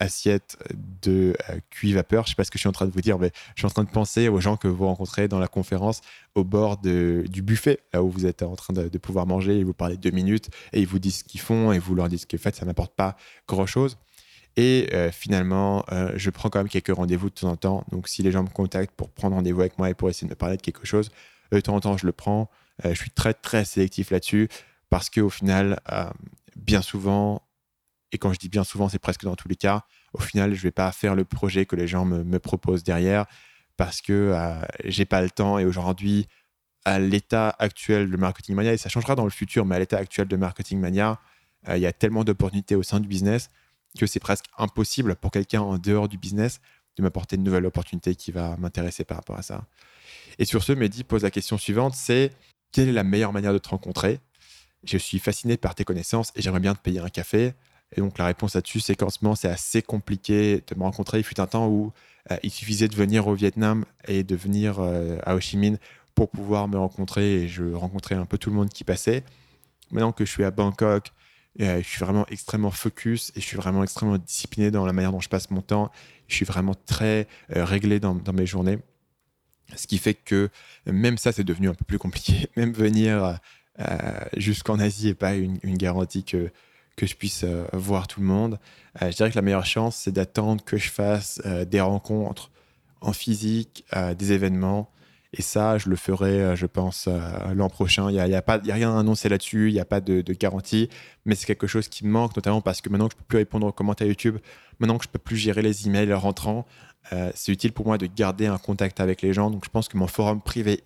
assiette de cuit vapeur. Je sais pas ce que je suis en train de vous dire, mais je suis en train de penser aux gens que vous rencontrez dans la conférence au bord du buffet, là où vous êtes en train de, pouvoir manger, et vous parlez deux minutes, et ils vous disent ce qu'ils font, et vous leur dites que fait, ça n'apporte pas grand-chose. Et finalement, je prends quand même quelques rendez-vous de temps en temps. Donc, si les gens me contactent pour prendre rendez-vous avec moi et pour essayer de me parler de quelque chose, de temps en temps, je le prends. je suis très, très sélectif là-dessus parce qu'au final, bien souvent, et quand je dis bien souvent, c'est presque dans tous les cas, au final, je vais pas faire le projet que les gens me, proposent derrière parce que euh, j'ai pas le temps. Et aujourd'hui, à l'état actuel de Marketing Mania, et ça changera dans le futur, mais à l'état actuel de Marketing Mania, euh, il y a tellement d'opportunités au sein du business que c'est presque impossible pour quelqu'un en dehors du business de m'apporter une nouvelle opportunité qui va m'intéresser par rapport à ça. Et sur ce, Mehdi pose la question suivante, c'est quelle est la meilleure manière de te rencontrer? Je suis fasciné par tes connaissances et j'aimerais bien te payer un café. Et donc la réponse là-dessus, c'est qu'en ce moment, c'est assez compliqué de me rencontrer. Il fut un temps où euh, il suffisait de venir au Vietnam et de venir euh, à Ho Chi Minh pour pouvoir me rencontrer et je rencontrais un peu tout le monde qui passait. Maintenant que je suis à Bangkok, euh, je suis vraiment extrêmement focus et je suis vraiment extrêmement discipliné dans la manière dont je passe mon temps. Je suis vraiment très réglé dans, mes journées. Ce qui fait que même ça, c'est devenu un peu plus compliqué. Même venir jusqu'en Asie n'est pas une, une garantie que que je puisse euh, voir tout le monde. Euh, je dirais que la meilleure chance, c'est d'attendre que je fasse euh, des rencontres en physique, des événements. Et ça, je le ferai, je pense, l'an prochain. Il n'y a, y a, a, rien à annoncer là-dessus, il n'y a pas de, garantie, mais c'est quelque chose qui me manque, notamment parce que maintenant que je ne peux plus répondre aux commentaires YouTube, maintenant que je ne peux plus gérer les emails rentrant, c'est utile pour moi de garder un contact avec les gens. Donc je pense que mon forum privé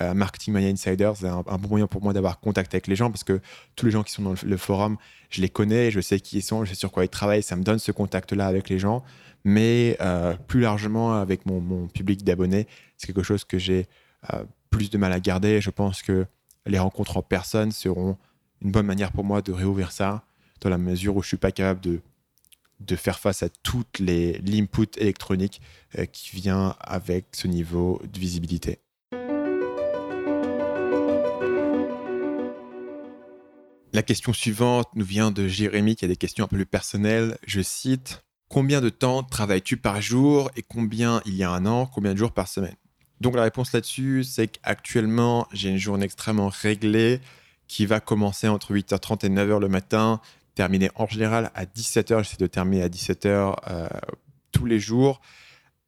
euh, Marketing Mania Insider, c'est un, bon moyen pour moi d'avoir contact avec les gens parce que tous les gens qui sont dans le, forum, je les connais, je sais qui ils sont, je sais sur quoi ils travaillent, ça me donne ce contact-là avec les gens. Mais euh, plus largement, avec mon, public d'abonnés, c'est quelque chose que j'ai euh, plus de mal à garder. Je pense que les rencontres en personne seront une bonne manière pour moi de réouvrir ça, dans la mesure où je suis pas capable de, de faire face à toutes les l'input électronique qui vient avec ce niveau de visibilité. La question suivante nous vient de Jérémy qui a des questions un peu plus personnelles. Je cite Combien de temps travailles-tu par jour et combien il y a un an, combien de jours par semaine? Donc la réponse là-dessus, c'est qu'actuellement, j'ai une journée extrêmement réglée qui va commencer entre 8h30 et 9h le matin, terminer en général à 17h. J'essaie de terminer à 17h euh, tous les jours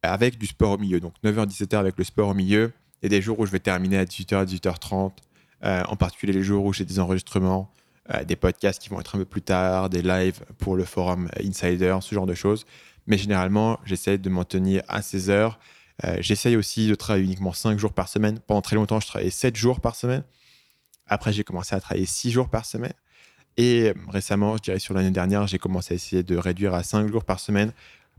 avec du sport au milieu. Donc 9h-17h avec le sport au milieu. Et des jours où je vais terminer à 18h, à 18h30, euh, en particulier les jours où j'ai des enregistrements euh, des podcasts qui vont être un peu plus tard, des lives pour le forum Insider, ce genre de choses. Mais généralement, j'essaie de m'en tenir à ces heures. Euh, j'essaye aussi de travailler uniquement 5 jours par semaine. Pendant très longtemps, je travaillais 7 jours par semaine. Après, j'ai commencé à travailler 6 jours par semaine. Et récemment, je dirais sur l'année dernière, j'ai commencé à essayer de réduire à 5 jours par semaine.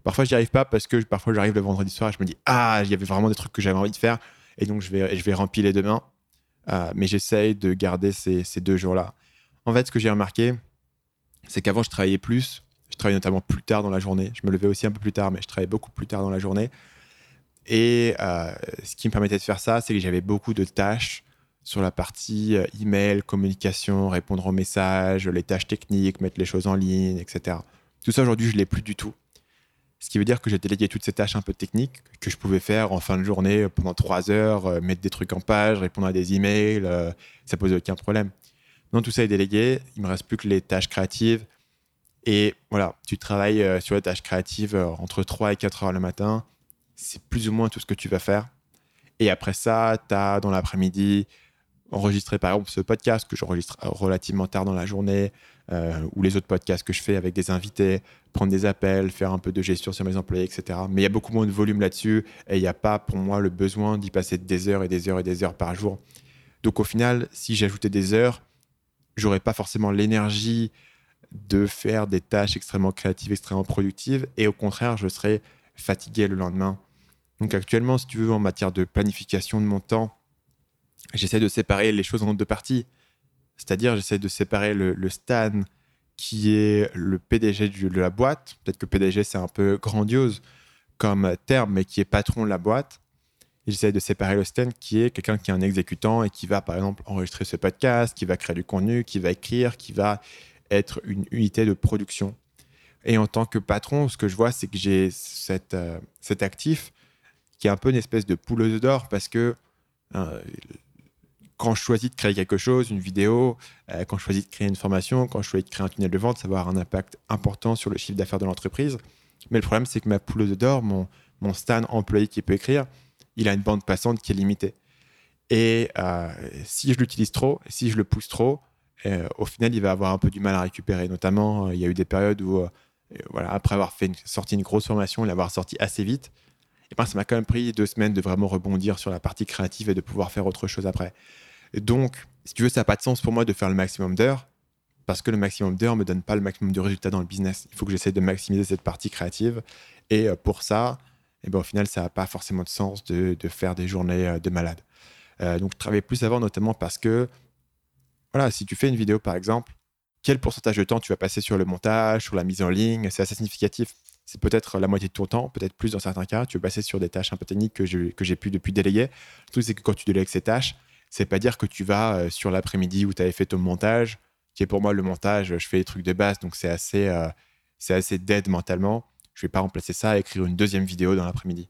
Parfois, je n'y arrive pas parce que parfois, j'arrive le vendredi soir et je me dis Ah, il y avait vraiment des trucs que j'avais envie de faire. Et donc, je vais, je vais remplir demain. Euh, mais j'essaye de garder ces, ces deux jours-là. En fait, ce que j'ai remarqué, c'est qu'avant, je travaillais plus. Je travaillais notamment plus tard dans la journée. Je me levais aussi un peu plus tard, mais je travaillais beaucoup plus tard dans la journée. Et euh, ce qui me permettait de faire ça, c'est que j'avais beaucoup de tâches sur la partie euh, email, communication, répondre aux messages, les tâches techniques, mettre les choses en ligne, etc. Tout ça, aujourd'hui, je l'ai plus du tout. Ce qui veut dire que j'ai délégué toutes ces tâches un peu techniques que je pouvais faire en fin de journée pendant trois heures, euh, mettre des trucs en page, répondre à des emails, ça posait aucun problème. Non, tout ça est délégué. Il me reste plus que les tâches créatives. Et voilà, tu travailles euh, sur les tâches créatives euh, entre 3 et 4 heures le matin. C'est plus ou moins tout ce que tu vas faire. Et après ça, tu as dans l'après-midi enregistré par exemple ce podcast que j'enregistre euh, relativement tard dans la journée, ou les autres podcasts que je fais avec des invités, prendre des appels, faire un peu de gestion sur mes employés, etc. Mais il y a beaucoup moins de volume là-dessus et il n'y a pas pour moi le besoin d'y passer des heures et des heures et des heures par jour. Donc au final, si j'ajoutais des heures, j'aurais pas forcément l'énergie de faire des tâches extrêmement créatives, extrêmement productives, et au contraire, je serais fatigué le lendemain. Donc actuellement, si tu veux, en matière de planification de mon temps, j'essaie de séparer les choses en deux parties. C'est-à-dire, j'essaie de séparer le, Stan qui est le PDG de la boîte. Peut-être que PDG, c'est un peu grandiose comme terme, mais qui est patron de la boîte j'essaie de séparer le stand qui est quelqu'un qui est un exécutant et qui va, par exemple, enregistrer ce podcast, qui va créer du contenu, qui va écrire, qui va être une unité de production. Et en tant que patron, ce que je vois, c'est que j'ai euh, cet actif qui est un peu une espèce de poule d'or parce que euh, quand je choisis de créer quelque chose, une vidéo, euh, quand je choisis de créer une formation, quand je choisis de créer un tunnel de vente, ça va avoir un impact important sur le chiffre d'affaires de l'entreprise. Mais le problème, c'est que ma poule d'or, mon, mon employé qui peut écrire, il a une bande passante qui est limitée. Et euh, si je l'utilise trop, si je le pousse trop, au final, il va avoir un peu du mal à récupérer. Notamment, il y a eu des périodes où, voilà, après avoir fait une, sorti une grosse formation, l'avoir sorti assez vite, et ben, ça m'a quand même pris deux semaines de vraiment rebondir sur la partie créative et de pouvoir faire autre chose après. donc, si tu veux, ça n'a pas de sens pour moi de faire le maximum d'heures parce que le maximum d'heures ne me donne pas le maximum de résultats dans le business. Il faut que j'essaie de maximiser cette partie créative. Et euh, pour ça, et ben, au final, ça n'a pas forcément de sens de, faire des journées euh, de malade. Euh, donc, je travaille plus avant, notamment parce que, voilà, si tu fais une vidéo, par exemple, quel pourcentage de temps tu vas passer sur le montage, sur la mise en ligne, c'est assez significatif c'est peut-être la moitié de ton temps, peut-être plus dans certains cas. Tu veux passer sur des tâches un peu techniques que, j'ai pu depuis déléguer. Le truc, c'est que quand tu délègues ces tâches, c'est pas dire que tu vas euh, sur l'après-midi où tu avais fait ton montage, qui est pour moi le montage, je fais les trucs de base, donc c'est assez, c'est assez dead mentalement. Je vais pas remplacer ça à écrire une deuxième vidéo dans l'après-midi.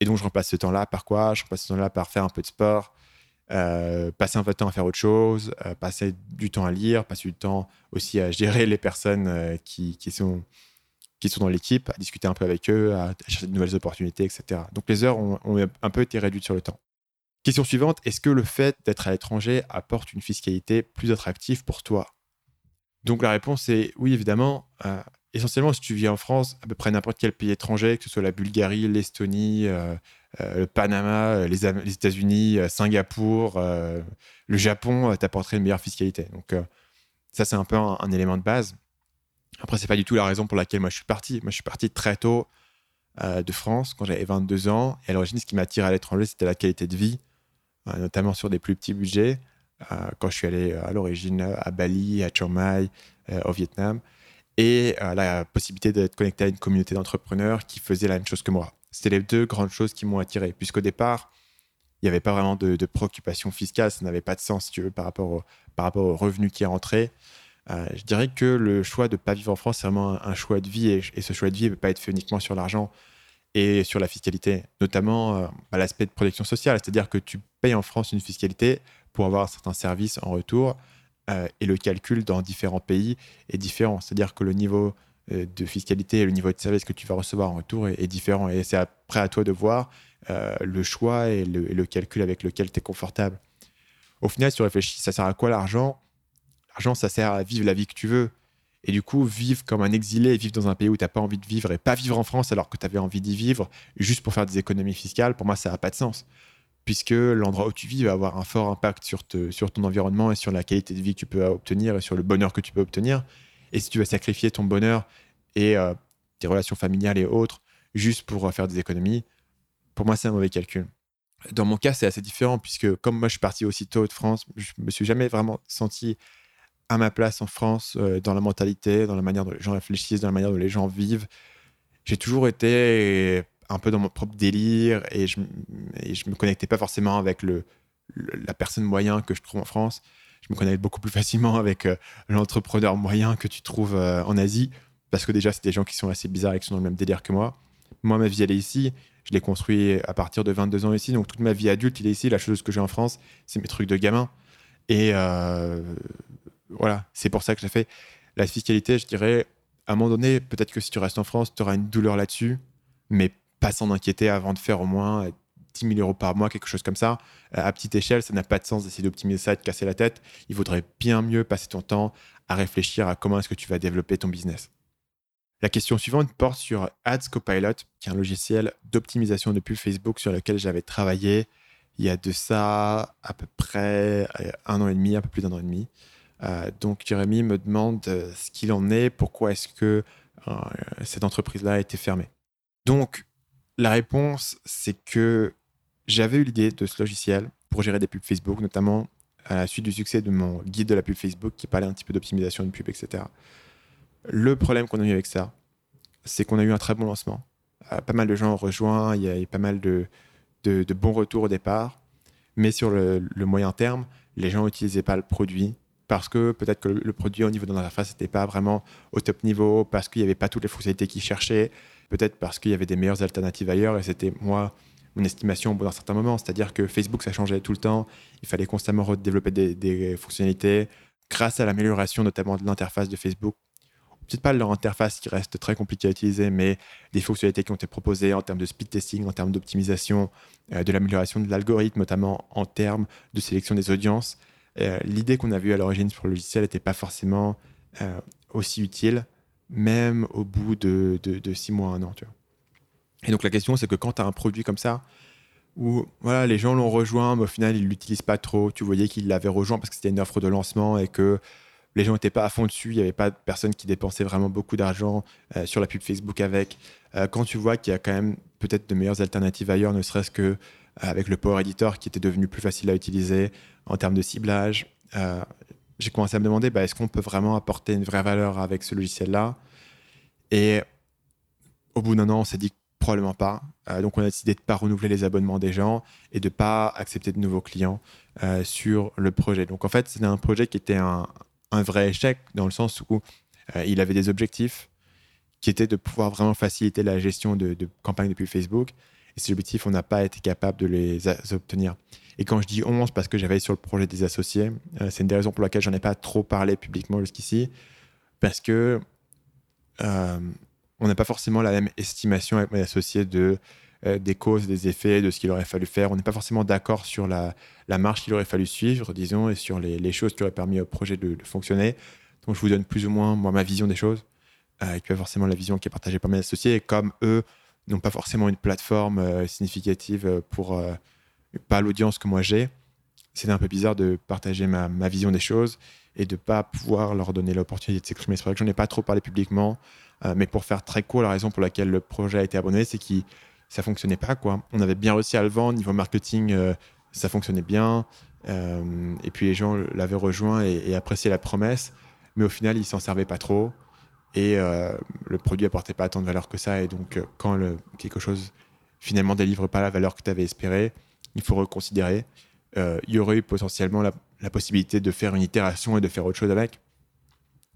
Et donc, je remplace ce temps-là par quoi? Je remplace ce temps-là par faire un peu de sport, euh, passer un peu de temps à faire autre chose, passer du temps à lire, passer du temps aussi à gérer les personnes qui, qui, sont qui sont dans l'équipe, à discuter un peu avec eux, à, chercher de nouvelles opportunités, etc. Donc les heures ont, un peu été réduites sur le temps. Question suivante, est-ce que le fait d'être à l'étranger apporte une fiscalité plus attractive pour toi? Donc la réponse est oui, évidemment. Euh, essentiellement, si tu vis en France, à peu près n'importe quel pays étranger, que ce soit la Bulgarie, l'Estonie, euh, euh, le Panama, les, États-Unis, Singapour, le Japon, t'apporterait une meilleure fiscalité. Donc ça, c'est un peu un élément de base. Après, c'est pas du tout la raison pour laquelle moi je suis parti. Moi, je suis parti très tôt euh, de France quand j'avais 22 ans. Et à l'origine, ce qui m'attirait à l'étranger, c'était la qualité de vie, euh, notamment sur des plus petits budgets. Euh, quand je suis allé à l'origine à Bali, à Chiang Mai, au Vietnam, et la possibilité d'être connecté à une communauté d'entrepreneurs qui faisaient la même chose que moi. C'était les deux grandes choses qui m'ont attiré, puisqu'au départ, il n'y avait pas vraiment de, préoccupation fiscale, ça n'avait pas de sens, si tu veux, par rapport au, par rapport aux revenus qui rentraient. Euh, je dirais que le choix de ne pas vivre en France, c'est vraiment un, choix de vie. Et, ce choix de vie ne peut pas être fait uniquement sur l'argent et sur la fiscalité, notamment euh, bah, l'aspect de protection sociale. C'est-à-dire que tu payes en France une fiscalité pour avoir certains services en retour. Euh, et le calcul dans différents pays est différent. C'est-à-dire que le niveau de fiscalité et le niveau de service que tu vas recevoir en retour est, différent. Et c'est après à toi de voir le choix et le, et le, calcul avec lequel tu es confortable. Au final, si tu réfléchis, ça sert à quoi l'argent? L'argent, ça sert à vivre la vie que tu veux. Et du coup, vivre comme un exilé, vivre dans un pays où tu n'as pas envie de vivre et pas vivre en France alors que tu avais envie d'y vivre juste pour faire des économies fiscales, pour moi, ça n'a pas de sens. Puisque l'endroit où tu vis va avoir un fort impact sur, ton environnement et sur la qualité de vie que tu peux obtenir et sur le bonheur que tu peux obtenir. Et si tu vas sacrifier ton bonheur et euh, tes relations familiales et autres juste pour euh, faire des économies, pour moi, c'est un mauvais calcul. Dans mon cas, c'est assez différent puisque comme moi, je suis parti aussitôt de France, je me suis jamais vraiment senti à ma place en France, euh, dans la mentalité, dans la manière dont les gens réfléchissent, dans la manière dont les gens vivent. J'ai toujours été un peu dans mon propre délire et je, ne me connectais pas forcément avec le, la personne moyen que je trouve en France. Je me connectais beaucoup plus facilement avec euh, l'entrepreneur moyen que tu trouves euh, en Asie parce que déjà, c'est des gens qui sont assez bizarres et qui sont dans le même délire que moi. Moi, ma vie, elle est ici. Je l'ai construit à partir de 22 ans ici. Donc, toute ma vie adulte, il est ici. La chose que j'ai en France, c'est mes trucs de gamin. Et voilà, c'est pour ça que j'ai fait la fiscalité. Je dirais, à un moment donné, peut-être que si tu restes en France, tu auras une douleur là-dessus, mais pas s'en inquiéter avant de faire au moins 10 000 euros par mois, quelque chose comme ça. Euh, à petite échelle, ça n'a pas de sens d'essayer d'optimiser ça et de casser la tête. Il vaudrait bien mieux passer ton temps à réfléchir à comment est-ce que tu vas développer ton business. La question suivante porte sur Ads Copilot, qui est un logiciel d'optimisation de pub Facebook sur lequel j'avais travaillé il y a de ça à peu près euh, un an et demi, un peu plus d'un an et demi. Euh, donc Jérémy me demande euh, ce qu'il en est, pourquoi est-ce que euh, cette entreprise-là a été fermée. Donc la réponse, c'est que j'avais eu l'idée de ce logiciel pour gérer des pubs Facebook, notamment à la suite du succès de mon guide de la pub Facebook qui parlait un petit peu d'optimisation de pub, etc. Le problème qu'on a eu avec ça, c'est qu'on a eu un très bon lancement. pas mal de gens ont rejoint, il y a eu pas mal de, de, bons retours au départ, mais sur le, le moyen terme, les gens n'utilisaient pas le produit parce que peut-être que le produit au niveau de l'interface n'était pas vraiment au top niveau, parce qu'il n'y avait pas toutes les fonctionnalités qu'ils cherchaient, peut-être parce qu'il y avait des meilleures alternatives ailleurs, et c'était moi, mon estimation au bout d'un certain moment. C'est-à-dire que Facebook, ça changeait tout le temps, il fallait constamment redévelopper des, des fonctionnalités. Grâce à l'amélioration notamment de l'interface de Facebook, peut-être pas leur interface qui reste très compliquée à utiliser, mais des fonctionnalités qui ont été proposées en termes de speed testing, en termes d'optimisation, euh, de l'amélioration de l'algorithme, notamment en termes de sélection des audiences. Euh, l'idée qu'on a vue à l'origine sur le logiciel n'était pas forcément euh, aussi utile, même au bout de, six mois, un an. Et donc la question, c'est que quand tu as un produit comme ça, où voilà, les gens l'ont rejoint, mais au final, ils ne l'utilisent pas trop. Tu voyais qu'ils l'avaient rejoint parce que c'était une offre de lancement et que les gens n'étaient pas à fond dessus, il n'y avait pas de personnes qui dépensaient vraiment beaucoup d'argent euh, sur la pub Facebook avec. Euh, quand tu vois qu'il y a quand même peut-être de meilleures alternatives ailleurs, ne serait-ce que euh, avec le Power Editor qui était devenu plus facile à utiliser en termes de ciblage, j'ai commencé à me demander bah, est-ce qu'on peut vraiment apporter une vraie valeur avec ce logiciel-là? Et au bout d'un an, on s'est dit probablement pas. donc on a décidé de ne pas renouveler les abonnements des gens et de ne pas accepter de nouveaux clients sur le projet. Donc en fait, c'était un projet qui était un, un vrai échec dans le sens où euh, il avait des objectifs qui étaient de pouvoir vraiment faciliter la gestion de, de campagnes depuis Facebook. Et ces objectifs, on n'a pas été capable de les obtenir. Et quand je dis 11, parce que j'avais sur le projet des associés, euh, c'est une des raisons pour laquelle j'en ai pas trop parlé publiquement jusqu'ici, parce que euh, on n'a pas forcément la même estimation avec mes associés de euh, des causes, des effets, de ce qu'il aurait fallu faire. On n'est pas forcément d'accord sur la, marche qu'il aurait fallu suivre, disons, et sur les, choses qui auraient permis au projet de, fonctionner. Donc je vous donne plus ou moins moi, ma vision des choses, et puis forcément la vision qui est partagée par mes associés. Et comme eux n'ont pas forcément une plateforme significative pour pas l'audience que moi j'ai, c'est un peu bizarre de partager ma, vision des choses et de pas pouvoir leur donner l'opportunité de s'exprimer. C'est vrai que j'en ai pas trop parlé publiquement, mais pour faire très court, la raison pour laquelle le projet a été abonné, c'est qu'il ça fonctionnait pas quoi. On avait bien réussi à le vendre niveau marketing, euh, ça fonctionnait bien. Euh, et puis les gens l'avaient rejoint et, appréciaient la promesse, mais au final ils s'en servaient pas trop et euh, le produit apportait pas tant de valeur que ça. Et donc quand quelque chose finalement délivre pas la valeur que tu avais espéré, il faut reconsidérer. il y aurait eu potentiellement la, possibilité de faire une itération et de faire autre chose avec,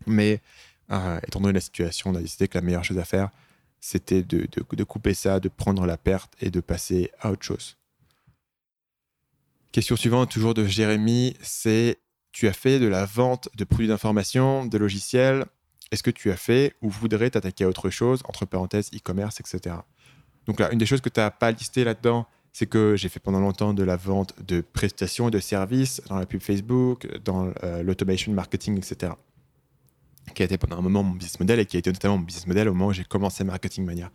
mais étant donné la situation, on a décidé que la meilleure chose à faire, c'était de, couper ça, de prendre la perte et de passer à autre chose. Question suivante, toujours de Jérémy, c'est tu as fait de la vente de produits d'information, de logiciels. Est-ce que tu as fait ou voudrais t'attaquer à autre chose, entre parenthèses, e-commerce, etc. Donc là, une des choses que tu n'as pas listées là-dedans, c'est que j'ai fait pendant longtemps de la vente de prestations et de services dans la pub Facebook, dans euh, l'automation marketing, etc qui a été pendant un moment mon business model et qui a été notamment mon business model au moment où j'ai commencé Marketing Mania.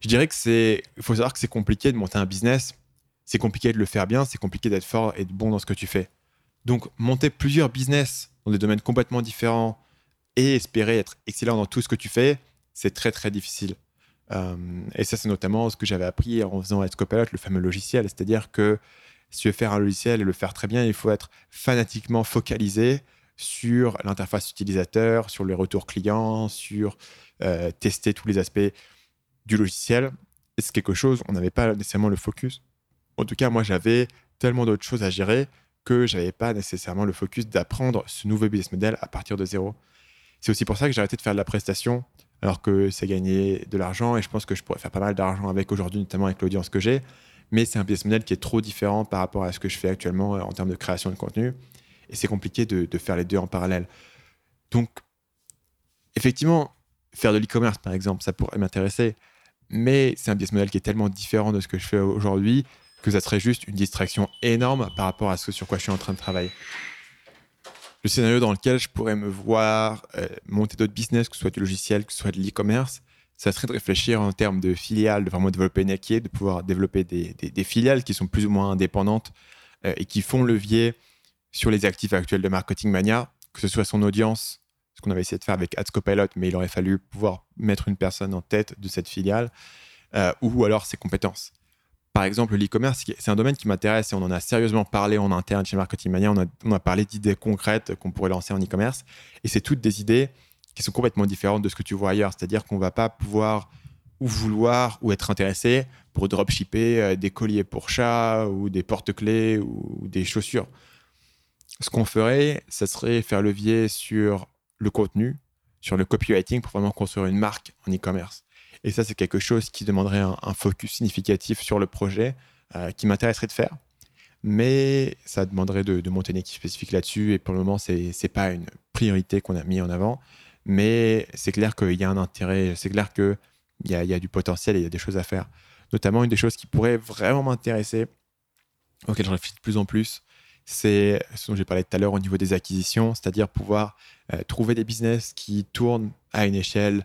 Je dirais que c'est, il faut savoir que c'est compliqué de monter un business, c'est compliqué de le faire bien, c'est compliqué d'être fort et de bon dans ce que tu fais. Donc monter plusieurs business dans des domaines complètement différents et espérer être excellent dans tout ce que tu fais, c'est très très difficile. Euh, et ça, c'est notamment ce que j'avais appris en faisant Escopilot, le fameux logiciel. C'est-à-dire que si tu veux faire un logiciel et le faire très bien, il faut être fanatiquement focalisé sur l'interface utilisateur, sur les retours clients, sur euh, tester tous les aspects du logiciel. C'est quelque chose, on n'avait pas nécessairement le focus. En tout cas, moi, j'avais tellement d'autres choses à gérer que je n'avais pas nécessairement le focus d'apprendre ce nouveau business model à partir de zéro. C'est aussi pour ça que j'ai arrêté de faire de la prestation, alors que ça gagnait de l'argent et je pense que je pourrais faire pas mal d'argent avec aujourd'hui, notamment avec l'audience que j'ai. Mais c'est un business model qui est trop différent par rapport à ce que je fais actuellement en termes de création de contenu et c'est compliqué de, faire les deux en parallèle. Donc, effectivement, faire de l'e-commerce, par exemple, ça pourrait m'intéresser, mais c'est un business model qui est tellement différent de ce que je fais aujourd'hui que ça serait juste une distraction énorme par rapport à ce sur quoi je suis en train de travailler. Le scénario dans lequel je pourrais me voir euh, monter d'autres business, que ce soit du logiciel, que ce soit de l'e-commerce, ça serait de réfléchir en termes de filiales, de vraiment développer une de pouvoir développer des, filiales qui sont plus ou moins indépendantes euh, et qui font levier sur les actifs actuels de Marketing Mania, que ce soit son audience, ce qu'on avait essayé de faire avec AdsCopilot, mais il aurait fallu pouvoir mettre une personne en tête de cette filiale, euh, ou alors ses compétences. Par exemple, l'e-commerce, c'est un domaine qui m'intéresse et on en a sérieusement parlé en interne chez Marketing Mania. On a, parlé d'idées concrètes qu'on pourrait lancer en e-commerce. Et c'est toutes des idées qui sont complètement différentes de ce que tu vois ailleurs. C'est-à-dire qu'on ne va pas pouvoir ou vouloir ou être intéressé pour dropshipper euh, des colliers pour chat ou des porte-clés ou des chaussures ce qu'on ferait, ça serait faire levier sur le contenu, sur le copywriting pour vraiment construire une marque en e-commerce. Et ça, c'est quelque chose qui demanderait un, focus significatif sur le projet euh, qui m'intéresserait de faire. Mais ça demanderait de, monter une équipe spécifique là-dessus. Et pour le moment, ce n'est pas une priorité qu'on a mis en avant. Mais c'est clair qu'il y a un intérêt, c'est clair qu'il y a, du potentiel et il y a des choses à faire. Notamment, une des choses qui pourrait vraiment m'intéresser, auxquelles je réfléchis de plus en plus, c'est ce dont j'ai parlé tout à l'heure au niveau des acquisitions, c'est-à-dire pouvoir euh, trouver des business qui tournent à une échelle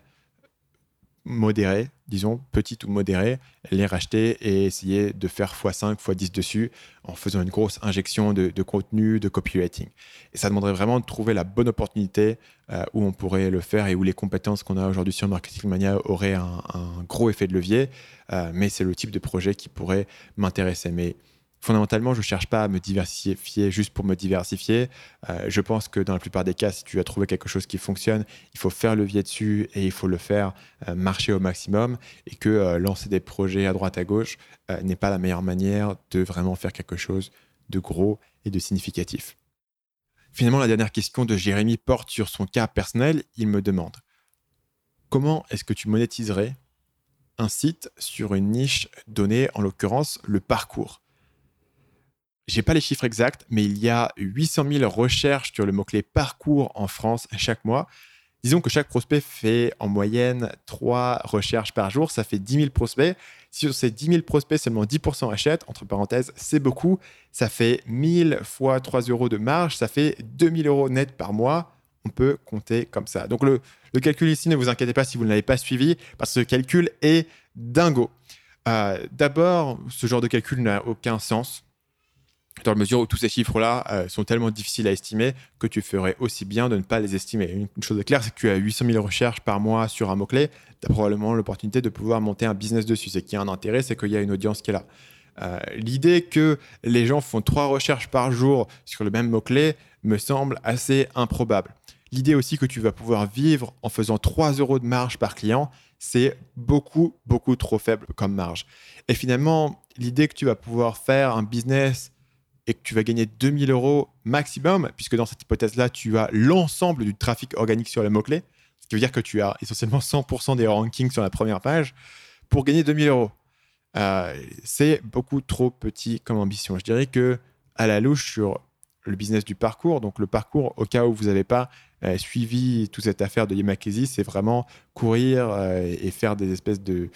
modérée, disons petite ou modérée, les racheter et essayer de faire x5, x10 dessus en faisant une grosse injection de, contenu, de copywriting. Et ça demanderait vraiment de trouver la bonne opportunité euh, où on pourrait le faire et où les compétences qu'on a aujourd'hui sur Marketing Mania auraient un, gros effet de levier. Euh, mais c'est le type de projet qui pourrait m'intéresser. Mais fondamentalement, je ne cherche pas à me diversifier juste pour me diversifier. Euh, je pense que dans la plupart des cas, si tu as trouvé quelque chose qui fonctionne, il faut faire levier dessus et il faut le faire euh, marcher au maximum et que euh, lancer des projets à droite à gauche n'est pas la meilleure manière de vraiment faire quelque chose de gros et de significatif. Finalement, la dernière question de Jérémy porte sur son cas personnel. Il me demande comment est-ce que tu monétiserais un site sur une niche donnée, en l'occurrence le parcours? J'ai pas les chiffres exacts, mais il y a 800 000 recherches sur le mot-clé parcours en France chaque mois. Disons que chaque prospect fait en moyenne 3 recherches par jour, ça fait 10 000 prospects. Si sur ces 10 000 prospects, seulement 10% achètent, entre parenthèses, c'est beaucoup. Ça fait 1000 fois 3 euros de marge, ça fait 2000 euros net par mois. On peut compter comme ça. Donc le, le calcul ici, ne vous inquiétez pas si vous ne l'avez pas suivi, parce que ce calcul est dingo. Euh, d'abord, ce genre de calcul n'a aucun sens dans la mesure où tous ces chiffres-là euh, sont tellement difficiles à estimer que tu ferais aussi bien de ne pas les estimer. Une, chose est claire, c'est que tu as 800 000 recherches par mois sur un mot-clé, tu as probablement l'opportunité de pouvoir monter un business dessus. C'est qu'il y a un intérêt, c'est qu'il y a une audience qui est là. Euh, l'idée que les gens font trois recherches par jour sur le même mot-clé me semble assez improbable. L'idée aussi que tu vas pouvoir vivre en faisant 3 euros de marge par client, c'est beaucoup, beaucoup trop faible comme marge. Et finalement, l'idée que tu vas pouvoir faire un business et que tu vas gagner 2000 euros maximum, puisque dans cette hypothèse-là, tu as l'ensemble du trafic organique sur le mot-clé, ce qui veut dire que tu as essentiellement 100% des rankings sur la première page pour gagner 2000 euros. Euh, c'est beaucoup trop petit comme ambition. Je dirais que à la louche sur le business du parcours, donc le parcours, au cas où vous n'avez pas euh, suivi toute cette affaire de Yamakezi, c'est vraiment courir euh, et faire des espèces de,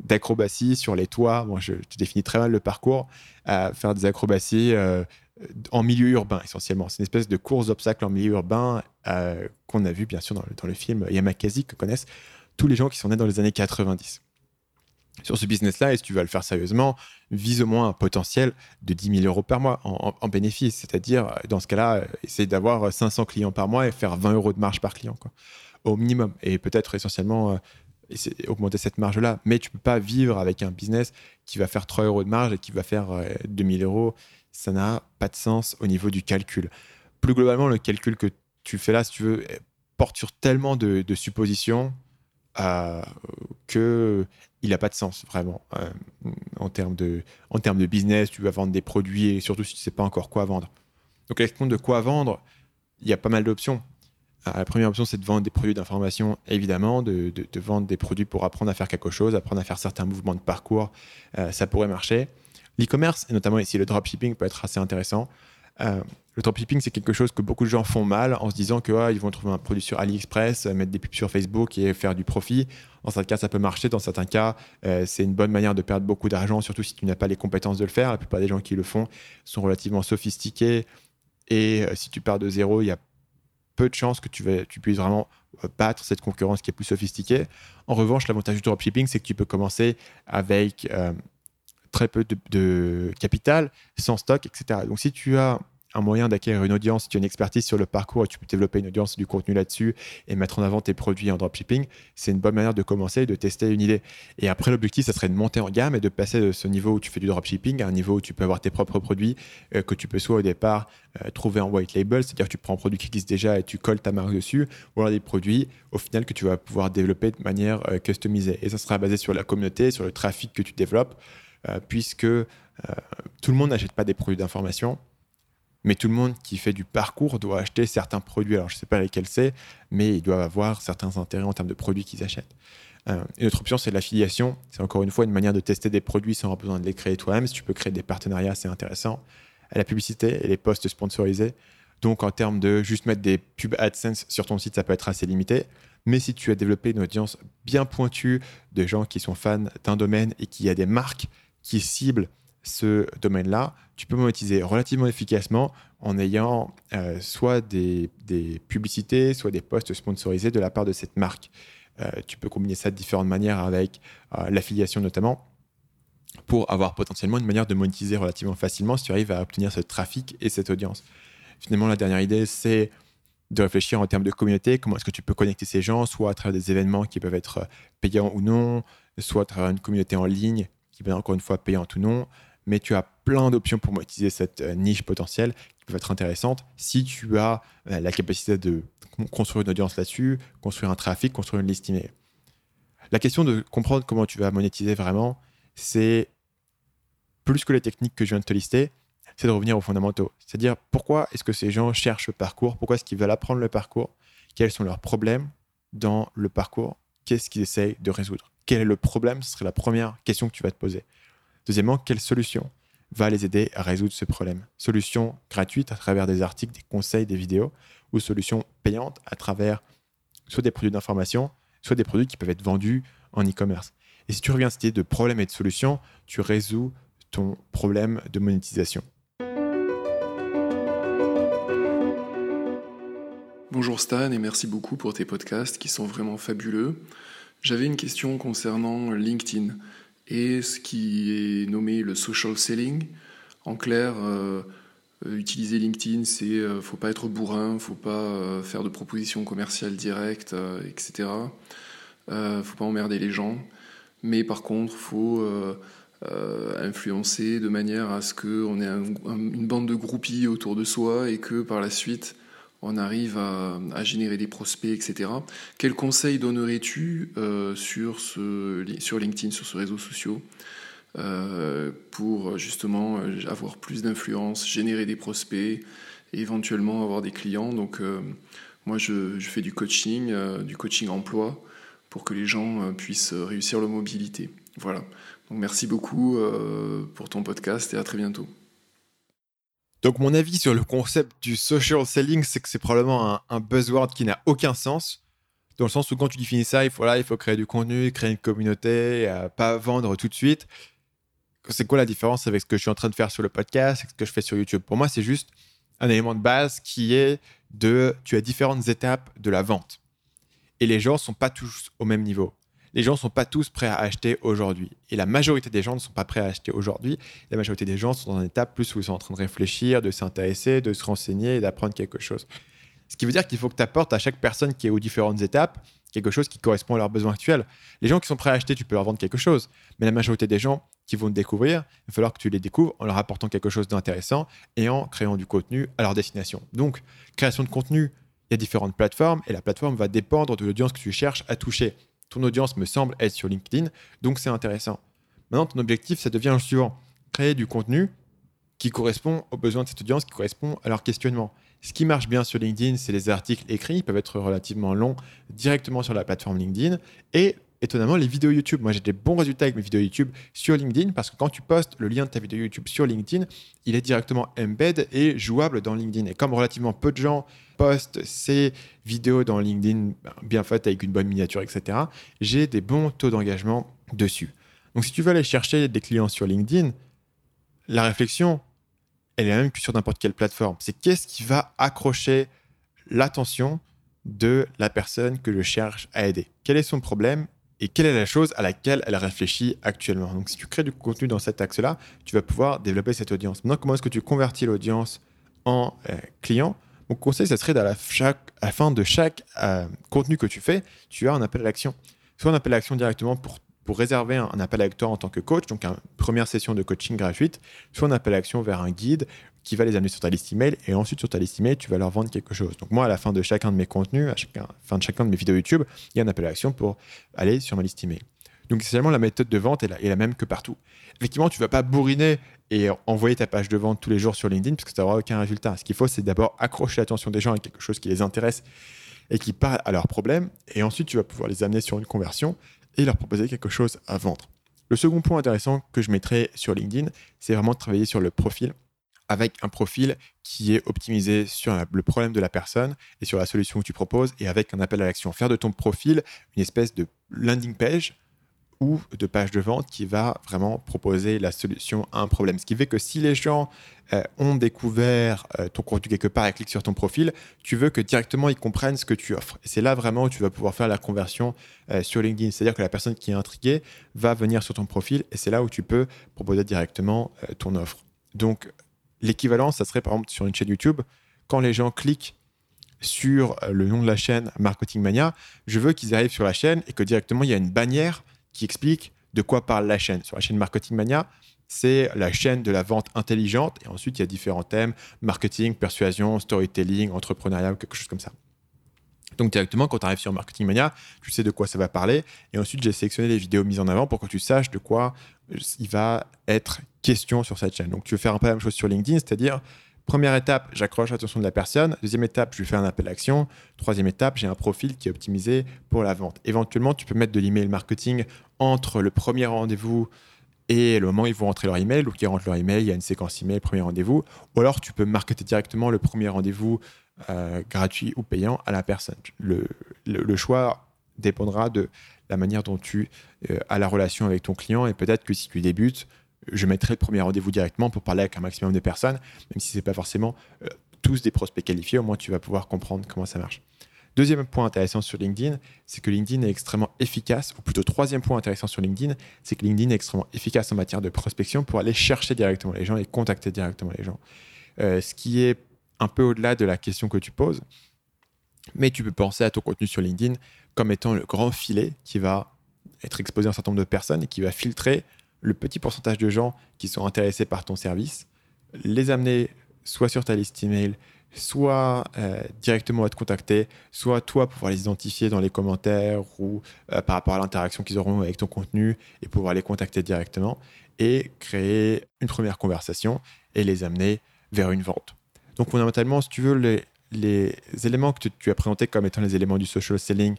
d'acrobatie sur les toits. Moi, je, définis très mal le parcours. à faire des acrobaties euh, en milieu urbain, essentiellement. C'est une espèce de course d'obstacles en milieu urbain euh, qu'on a vu, bien sûr, dans le, film Yamakasi, que connaissent tous les gens qui sont nés dans les années 90. Sur ce business-là, et si tu vas le faire sérieusement, vise au moins un potentiel de 10 000 euros par mois en, bénéfice. C'est-à-dire, dans ce cas-là, essayer d'avoir 500 clients par mois et faire 20 euros de marge par client, quoi, au minimum. Et peut-être essentiellement euh, et augmenter cette marge-là. Mais tu peux pas vivre avec un business qui va faire 3 euros de marge et qui va faire 2000 euh, euros. Ça n'a pas de sens au niveau du calcul. Plus globalement, le calcul que tu fais là, si tu veux, porte sur tellement de, suppositions euh, que il n'a pas de sens vraiment euh, en, termes de, en termes de business. Tu vas vendre des produits et surtout si tu sais pas encore quoi vendre. Donc, avec compte de quoi vendre, il y a pas mal d'options. La première option, c'est de vendre des produits d'information, évidemment, de, vendre des produits pour apprendre à faire quelque chose, apprendre à faire certains mouvements de parcours. Euh, ça pourrait marcher. L'e-commerce, et notamment ici le dropshipping, peut être assez intéressant. Euh, le dropshipping, c'est quelque chose que beaucoup de gens font mal en se disant que ah, vont trouver un produit sur AliExpress, euh, mettre des pubs sur Facebook et faire du profit. Dans certains cas, ça peut marcher. Dans certains cas, c'est une bonne manière de perdre beaucoup d'argent, surtout si tu n'as pas les compétences de le faire. La plupart des gens qui le font sont relativement sophistiqués. Et si tu pars de zéro, il y a peu de chances que tu, puisses vraiment euh, battre cette concurrence qui est plus sophistiquée. En revanche, l'avantage du dropshipping, c'est que tu peux commencer avec euh, très peu de, capital, sans stock, etc. Donc si tu as un moyen d'acquérir une audience, tu as une expertise sur le parcours et tu peux développer une audience du contenu là-dessus et mettre en avant tes produits en dropshipping, c'est une bonne manière de commencer et de tester une idée. Et après, l'objectif, ça serait de monter en gamme et de passer de ce niveau où tu fais du dropshipping à un niveau où tu peux avoir tes propres produits euh, que tu peux soit au départ euh, trouver en white label, c'est-à-dire que tu prends un produit qui existe déjà et tu colles ta marque dessus, ou alors des produits au final que tu vas pouvoir développer de manière euh, customisée. Et ça sera basé sur la communauté, sur le trafic que tu développes, puisque tout le monde n'achète pas des produits d'information Mais tout le monde qui fait du parcours doit acheter certains produits. Alors, je ne sais pas lesquels c'est, mais ils doivent avoir certains intérêts en termes de produits qu'ils achètent. Euh, une autre option, c'est l'affiliation. C'est encore une fois une manière de tester des produits sans avoir besoin de les créer toi-même. Si tu peux créer des partenariats, c'est intéressant. La publicité et les posts sponsorisés. Donc, en termes de juste mettre des pubs AdSense sur ton site, ça peut être assez limité. Mais si tu as développé une audience bien pointue de gens qui sont fans d'un domaine et qui a des marques qui ciblent ce domaine-là, tu peux monétiser relativement efficacement en ayant euh, soit des, publicités, soit des posts sponsorisés de la part de cette marque. Euh, tu peux combiner ça de différentes manières avec euh, l'affiliation notamment pour avoir potentiellement une manière de monétiser relativement facilement si tu arrives à obtenir ce trafic et cette audience. Finalement, la dernière idée, c'est de réfléchir en termes de communauté, comment est-ce que tu peux connecter ces gens, soit à travers des événements qui peuvent être payants ou non, soit à travers une communauté en ligne qui peut être encore une fois payante ou non, mais tu as plein d'options pour monétiser cette euh, niche potentielle qui peut être intéressante si tu as euh, la capacité de construire une audience là-dessus, construire un trafic, construire une liste. La question de comprendre comment tu vas monétiser vraiment, c'est plus que les techniques que je viens de te lister, c'est de revenir aux fondamentaux. C'est-à-dire pourquoi est-ce que ces gens cherchent le parcours, pourquoi est-ce qu'ils veulent apprendre le parcours, quels sont leurs problèmes dans le parcours, qu'est-ce qu'ils essayent de résoudre? Quel est le problème? Ce serait la première question que tu vas te poser. Deuxièmement, quelle solution va les aider à résoudre ce problème? Solution gratuite à travers des articles, des conseils, des vidéos, ou solution payante à travers soit des produits d'information, soit des produits qui peuvent être vendus en e-commerce? Et si tu reviens à cette idée de problème et de solution, tu résous ton problème de monétisation. Bonjour Stan et merci beaucoup pour tes podcasts qui sont vraiment fabuleux. J'avais une question concernant LinkedIn et ce qui est nommé le social selling. En clair, euh, euh, utiliser LinkedIn, c'est euh, faut pas être bourrin, faut pas faire de propositions commerciales directes, etc. faut pas emmerder les gens, mais par contre, faut influencer de manière à ce qu'on ait une bande de groupies autour de soi et que par la suite on arrive à, générer des prospects, etc. Quel conseil donnerais-tu euh, sur, LinkedIn, sur ce réseau social, euh, pour justement avoir plus d'influence, générer des prospects éventuellement avoir des clients? Donc, euh, moi, je, je, fais du coaching, du coaching emploi pour que les gens puissent réussir leur mobilité. Voilà. Donc, merci beaucoup pour ton podcast et à très bientôt. Donc mon avis sur le concept du social selling, c'est que c'est probablement un, buzzword qui n'a aucun sens. Dans le sens où quand tu définis ça, il faut, là, il faut créer du contenu, créer une communauté, euh, pas vendre tout de suite. C'est quoi la différence avec ce que je suis en train de faire sur le podcast et ce que je fais sur YouTube? Pour moi, c'est juste un élément de base qui est de tu as différentes étapes de la vente. Et les gens ne sont pas tous au même niveau les gens ne sont pas tous prêts à acheter aujourd'hui. Et la majorité des gens ne sont pas prêts à acheter aujourd'hui. La majorité des gens sont dans une étape plus où ils sont en train de réfléchir, de s'intéresser, de se renseigner et d'apprendre quelque chose. Ce qui veut dire qu'il faut que tu apportes à chaque personne qui est aux différentes étapes quelque chose qui correspond à leurs besoins actuels. Les gens qui sont prêts à acheter, tu peux leur vendre quelque chose. Mais la majorité des gens qui vont te découvrir, il va falloir que tu les découvres en leur apportant quelque chose d'intéressant et en créant du contenu à leur destination. Donc, création de contenu, il y a différentes plateformes et la plateforme va dépendre de l'audience que tu cherches à toucher ton audience me semble être sur LinkedIn, donc c'est intéressant. Maintenant, ton objectif, ça devient le suivant créer du contenu qui correspond aux besoins de cette audience, qui correspond à leur questionnement. Ce qui marche bien sur LinkedIn, c'est les articles écrits, ils peuvent être relativement longs directement sur la plateforme LinkedIn. Et étonnamment, les vidéos YouTube. Moi, j'ai des bons résultats avec mes vidéos YouTube sur LinkedIn parce que quand tu postes le lien de ta vidéo YouTube sur LinkedIn, il est directement embed et jouable dans LinkedIn. Et comme relativement peu de gens postent ces vidéos dans LinkedIn bien faites avec une bonne miniature, etc., j'ai des bons taux d'engagement dessus. Donc, si tu veux aller chercher des clients sur LinkedIn, la réflexion, elle est la même que sur n'importe quelle plateforme. C'est qu'est-ce qui va accrocher l'attention de la personne que je cherche à aider? Quel est son problème? Et quelle est la chose à laquelle elle réfléchit actuellement. Donc, si tu crées du contenu dans cet axe-là, tu vas pouvoir développer cette audience. Maintenant, comment est-ce que tu convertis l'audience en euh, client? Mon conseil, ça serait à la, fin de chaque euh, contenu que tu fais, tu as un appel à l'action. Soit un appel à l'action directement pour, pour réserver un, un, appel à toi en tant que coach, donc une première session de coaching gratuite, soit un appel à l'action vers un guide qui va les amener sur ta liste email et ensuite sur ta liste email, tu vas leur vendre quelque chose. Donc moi, à la fin de chacun de mes contenus, à la fin de chacun de mes vidéos YouTube, il y a un appel à l'action pour aller sur ma liste email. Donc, essentiellement, la méthode de vente est la, la même que partout. Effectivement, tu ne vas pas bourriner et envoyer ta page de vente tous les jours sur LinkedIn parce que ça n'aura aucun résultat. Ce qu'il faut, c'est d'abord accrocher l'attention des gens à quelque chose qui les intéresse et qui parle à leurs problèmes. Et ensuite, tu vas pouvoir les amener sur une conversion et leur proposer quelque chose à vendre. Le second point intéressant que je mettrai sur LinkedIn, c'est vraiment de travailler sur le profil avec un profil qui est optimisé sur le problème de la personne et sur la solution que tu proposes et avec un appel à l'action. Faire de ton profil une espèce de landing page ou de page de vente qui va vraiment proposer la solution à un problème. Ce qui fait que si les gens euh, ont découvert euh, ton contenu quelque part et cliquent sur ton profil, tu veux que directement ils comprennent ce que tu offres. Et c'est là vraiment où tu vas pouvoir faire la conversion euh, sur LinkedIn. C'est-à-dire que la personne qui est intriguée va venir sur ton profil et c'est là où tu peux proposer directement ton offre. Donc l'équivalent, ça serait par exemple sur une chaîne YouTube, quand les gens cliquent sur le nom de la chaîne Marketing Mania, je veux qu'ils arrivent sur la chaîne et que directement il y a une bannière qui explique de quoi parle la chaîne. Sur la chaîne Marketing Mania, c'est la chaîne de la vente intelligente. Et ensuite, il y a différents thèmes marketing, persuasion, storytelling, entrepreneuriat, quelque chose comme ça. Donc, directement, quand tu arrives sur Marketing Mania, tu sais de quoi ça va parler. Et ensuite, j'ai sélectionné les vidéos mises en avant pour que tu saches de quoi il va être question sur cette chaîne. Donc, tu veux faire un peu la même chose sur LinkedIn, c'est-à-dire Première étape, j'accroche l'attention de la personne. Deuxième étape, je lui fais un appel à l'action. Troisième étape, j'ai un profil qui est optimisé pour la vente. Éventuellement, tu peux mettre de l'email marketing entre le premier rendez-vous et le moment où ils vont rentrer leur email ou qu'ils rentrent leur email, il y a une séquence email, premier rendez-vous. Ou alors, tu peux marketer directement le premier rendez-vous euh, gratuit ou payant à la personne. Le, choix dépendra de la manière dont tu euh, as la relation avec ton client et peut-être que si tu débutes, je mettrai le premier rendez-vous directement pour parler avec un maximum de personnes, même si ce n'est pas forcément euh, tous des prospects qualifiés, au moins tu vas pouvoir comprendre comment ça marche. Deuxième point intéressant sur LinkedIn, c'est que LinkedIn est extrêmement efficace, ou plutôt troisième point intéressant sur LinkedIn, c'est que LinkedIn est extrêmement efficace en matière de prospection pour aller chercher directement les gens et contacter directement les gens. Euh, ce qui est un peu au-delà de la question que tu poses, mais tu peux penser à ton contenu sur LinkedIn comme étant le grand filet qui va être exposé à un certain nombre de personnes et qui va filtrer le petit pourcentage de gens qui sont intéressés par ton service, les amener soit sur ta liste email, soit euh, directement à te contacter, soit toi pouvoir les identifier dans les commentaires ou euh, par rapport à l'interaction qu'ils auront avec ton contenu et pouvoir les contacter directement et créer une première conversation et les amener vers une vente. Donc fondamentalement, si tu veux, les, les éléments que tu as présentés comme étant les éléments du social selling,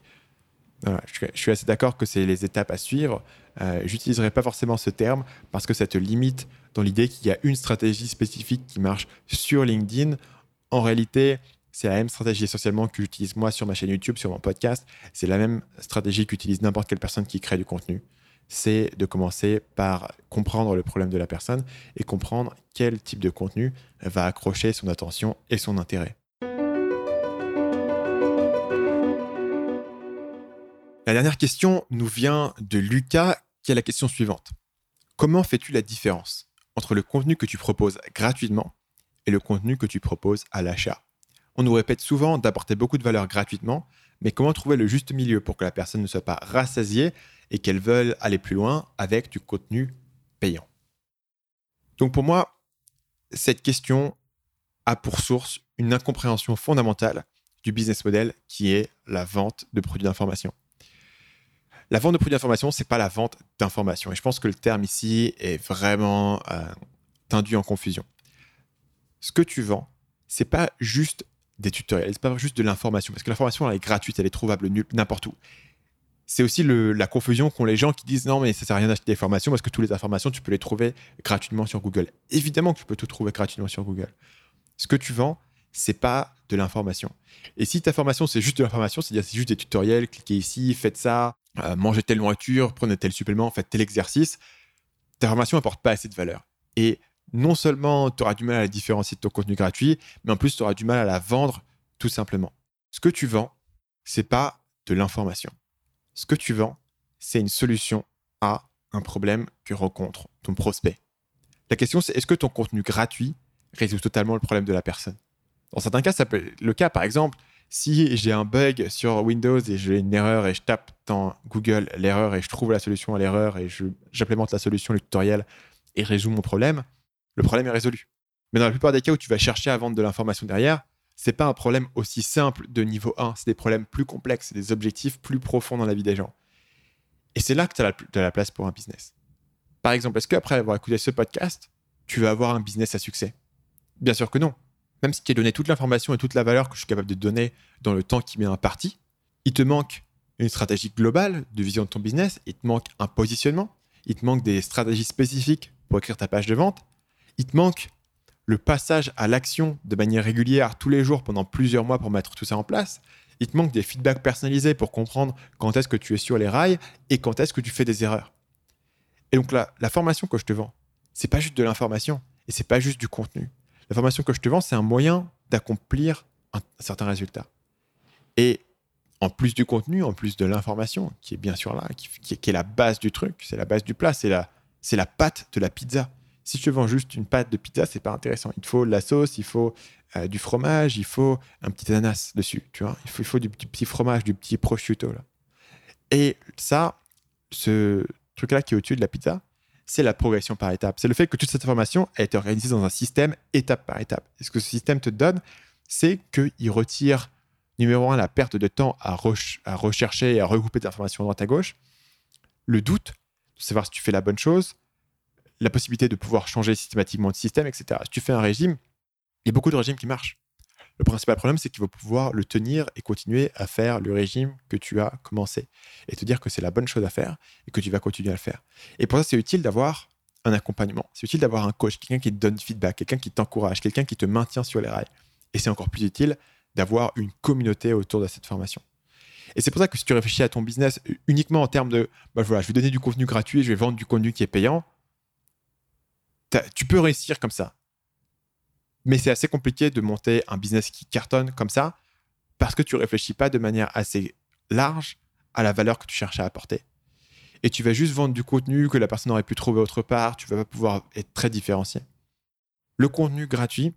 je, suis assez d'accord que c'est les étapes à suivre. Euh, J'utiliserai pas forcément ce terme parce que ça te limite dans l'idée qu'il y a une stratégie spécifique qui marche sur LinkedIn. En réalité, c'est la même stratégie essentiellement que j'utilise moi sur ma chaîne YouTube, sur mon podcast. C'est la même stratégie qu'utilise n'importe quelle personne qui crée du contenu. C'est de commencer par comprendre le problème de la personne et comprendre quel type de contenu va accrocher son attention et son intérêt. La dernière question nous vient de Lucas, qui a la question suivante. Comment fais-tu la différence entre le contenu que tu proposes gratuitement et le contenu que tu proposes à l'achat? On nous répète souvent d'apporter beaucoup de valeur gratuitement, mais comment trouver le juste milieu pour que la personne ne soit pas rassasiée et qu'elle veuille aller plus loin avec du contenu payant? Donc pour moi, cette question a pour source une incompréhension fondamentale du business model qui est la vente de produits d'information. La vente de produits d'information, c'est pas la vente d'information. Et je pense que le terme ici est vraiment euh, tendu en confusion. Ce que tu vends, c'est pas juste des tutoriels, c'est pas juste de l'information, parce que l'information elle est gratuite, elle est trouvable n'importe où. C'est aussi la confusion qu'ont les gens qui disent non mais ça sert à rien d'acheter des formations parce que toutes les informations tu peux les trouver gratuitement sur Google. Évidemment que tu peux tout trouver gratuitement sur Google. Ce que tu vends, c'est pas de l'information. Et si ta formation c'est juste de l'information, c'est-à-dire c'est juste des tutoriels, cliquez ici, faites ça, euh, mangez telle nourriture, prenez tel supplément, faites tel exercice, ta formation n'apporte pas assez de valeur. Et non seulement tu auras du mal à la différencier de ton contenu gratuit, mais en plus tu auras du mal à la vendre tout simplement. Ce que tu vends, c'est pas de l'information. Ce que tu vends, c'est une solution à un problème que rencontre ton prospect. La question c'est est-ce que ton contenu gratuit résout totalement le problème de la personne? Dans certains cas, ça peut être le cas. Par exemple, si j'ai un bug sur Windows et j'ai une erreur et je tape dans Google l'erreur et je trouve la solution à l'erreur et j'implémente la solution, le tutoriel et résous mon problème, le problème est résolu. Mais dans la plupart des cas où tu vas chercher à vendre de l'information derrière, c'est pas un problème aussi simple de niveau 1, c'est des problèmes plus complexes, des objectifs plus profonds dans la vie des gens. Et c'est là que tu as, la place pour un business. Par exemple, est-ce qu'après avoir écouté ce podcast, tu vas avoir un business à succès? Bien sûr que non. Même si tu as donné toute l'information et toute la valeur que je suis capable de donner dans le temps qui m'est imparti, il te manque une stratégie globale de vision de ton business, il te manque un positionnement, il te manque des stratégies spécifiques pour écrire ta page de vente, il te manque le passage à l'action de manière régulière tous les jours pendant plusieurs mois pour mettre tout ça en place, il te manque des feedbacks personnalisés pour comprendre quand est-ce que tu es sur les rails et quand est-ce que tu fais des erreurs. Et donc la, la formation que je te vends, c'est pas juste de l'information et c'est pas juste du contenu. La formation que je te vends, c'est un moyen d'accomplir un, certain résultat. Et en plus du contenu, en plus de l'information, qui est bien sûr là, qui, est, la base du truc, c'est la base du plat, c'est la, c'est la pâte de la pizza. Si je te vends juste une pâte de pizza, c'est pas intéressant. Il faut la sauce, il faut euh, du fromage, il faut un petit ananas dessus, tu vois. Il faut, du, petit fromage, du petit prosciutto. Et ça, ce truc-là qui est au-dessus de la pizza, c'est la progression par étapes. C'est le fait que toute cette information a été organisée dans un système étape par étape. Et ce que ce système te donne, c'est qu'il retire, numéro un, la perte de temps à, rechercher et à regrouper des informations droite à gauche, le doute de savoir si tu fais la bonne chose, la possibilité de pouvoir changer systématiquement de système, etc. Si tu fais un régime, il y a beaucoup de régimes qui marchent. Le principal problème, c'est qu'il faut pouvoir le tenir et continuer à faire le régime que tu as commencé. Et te dire que c'est la bonne chose à faire et que tu vas continuer à le faire. Et pour ça, c'est utile d'avoir un accompagnement. C'est utile d'avoir un coach, quelqu'un qui te donne feedback, quelqu'un qui t'encourage, quelqu'un qui te maintient sur les rails. Et c'est encore plus utile d'avoir une communauté autour de cette formation. Et c'est pour ça que si tu réfléchis à ton business uniquement en termes de bah je vais donner du contenu gratuit, je vais vendre du contenu qui est payant, tu peux réussir comme ça. Mais c'est assez compliqué de monter un business qui cartonne comme ça parce que tu réfléchis pas de manière assez large à la valeur que tu cherches à apporter. Et tu vas juste vendre du contenu que la personne aurait pu trouver autre part, tu vas pas pouvoir être très différencié. Le contenu gratuit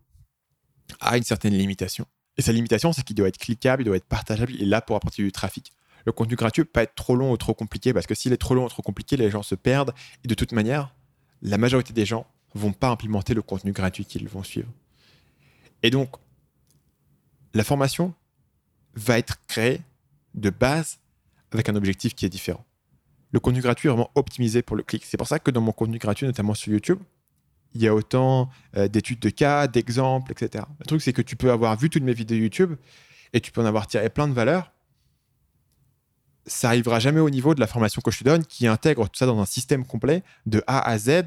a une certaine limitation. Et sa limitation, c'est qu'il doit être cliquable, il doit être partageable, il est là pour apporter du trafic. Le contenu gratuit peut pas être trop long ou trop compliqué, parce que s'il est trop long ou trop compliqué, les gens se perdent. Et de toute manière, la majorité des gens vont pas implémenter le contenu gratuit qu'ils vont suivre. Et donc, la formation va être créée de base avec un objectif qui est différent. Le contenu gratuit est vraiment optimisé pour le clic. C'est pour ça que dans mon contenu gratuit, notamment sur YouTube, il y a autant euh, d'études de cas, d'exemples, etc. Le truc, c'est que tu peux avoir vu toutes mes vidéos YouTube et tu peux en avoir tiré plein de valeurs ça arrivera jamais au niveau de la formation que je te donne qui intègre tout ça dans un système complet de A à Z euh,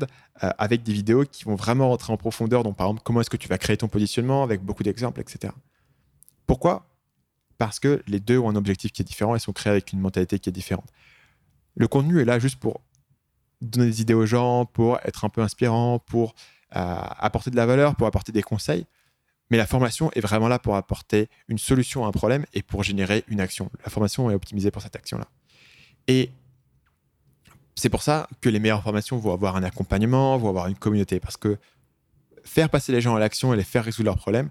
avec des vidéos qui vont vraiment rentrer en profondeur. Donc, par exemple, comment est-ce que tu vas créer ton positionnement avec beaucoup d'exemples, etc. Pourquoi? Parce que les deux ont un objectif qui est différent et sont créés avec une mentalité qui est différente. Le contenu est là juste pour donner des idées aux gens, pour être un peu inspirant, pour euh, apporter de la valeur, pour apporter des conseils. Mais la formation est vraiment là pour apporter une solution à un problème et pour générer une action. La formation est optimisée pour cette action-là. Et c'est pour ça que les meilleures formations vont avoir un accompagnement, vont avoir une communauté. Parce que faire passer les gens à l'action et les faire résoudre leurs problèmes,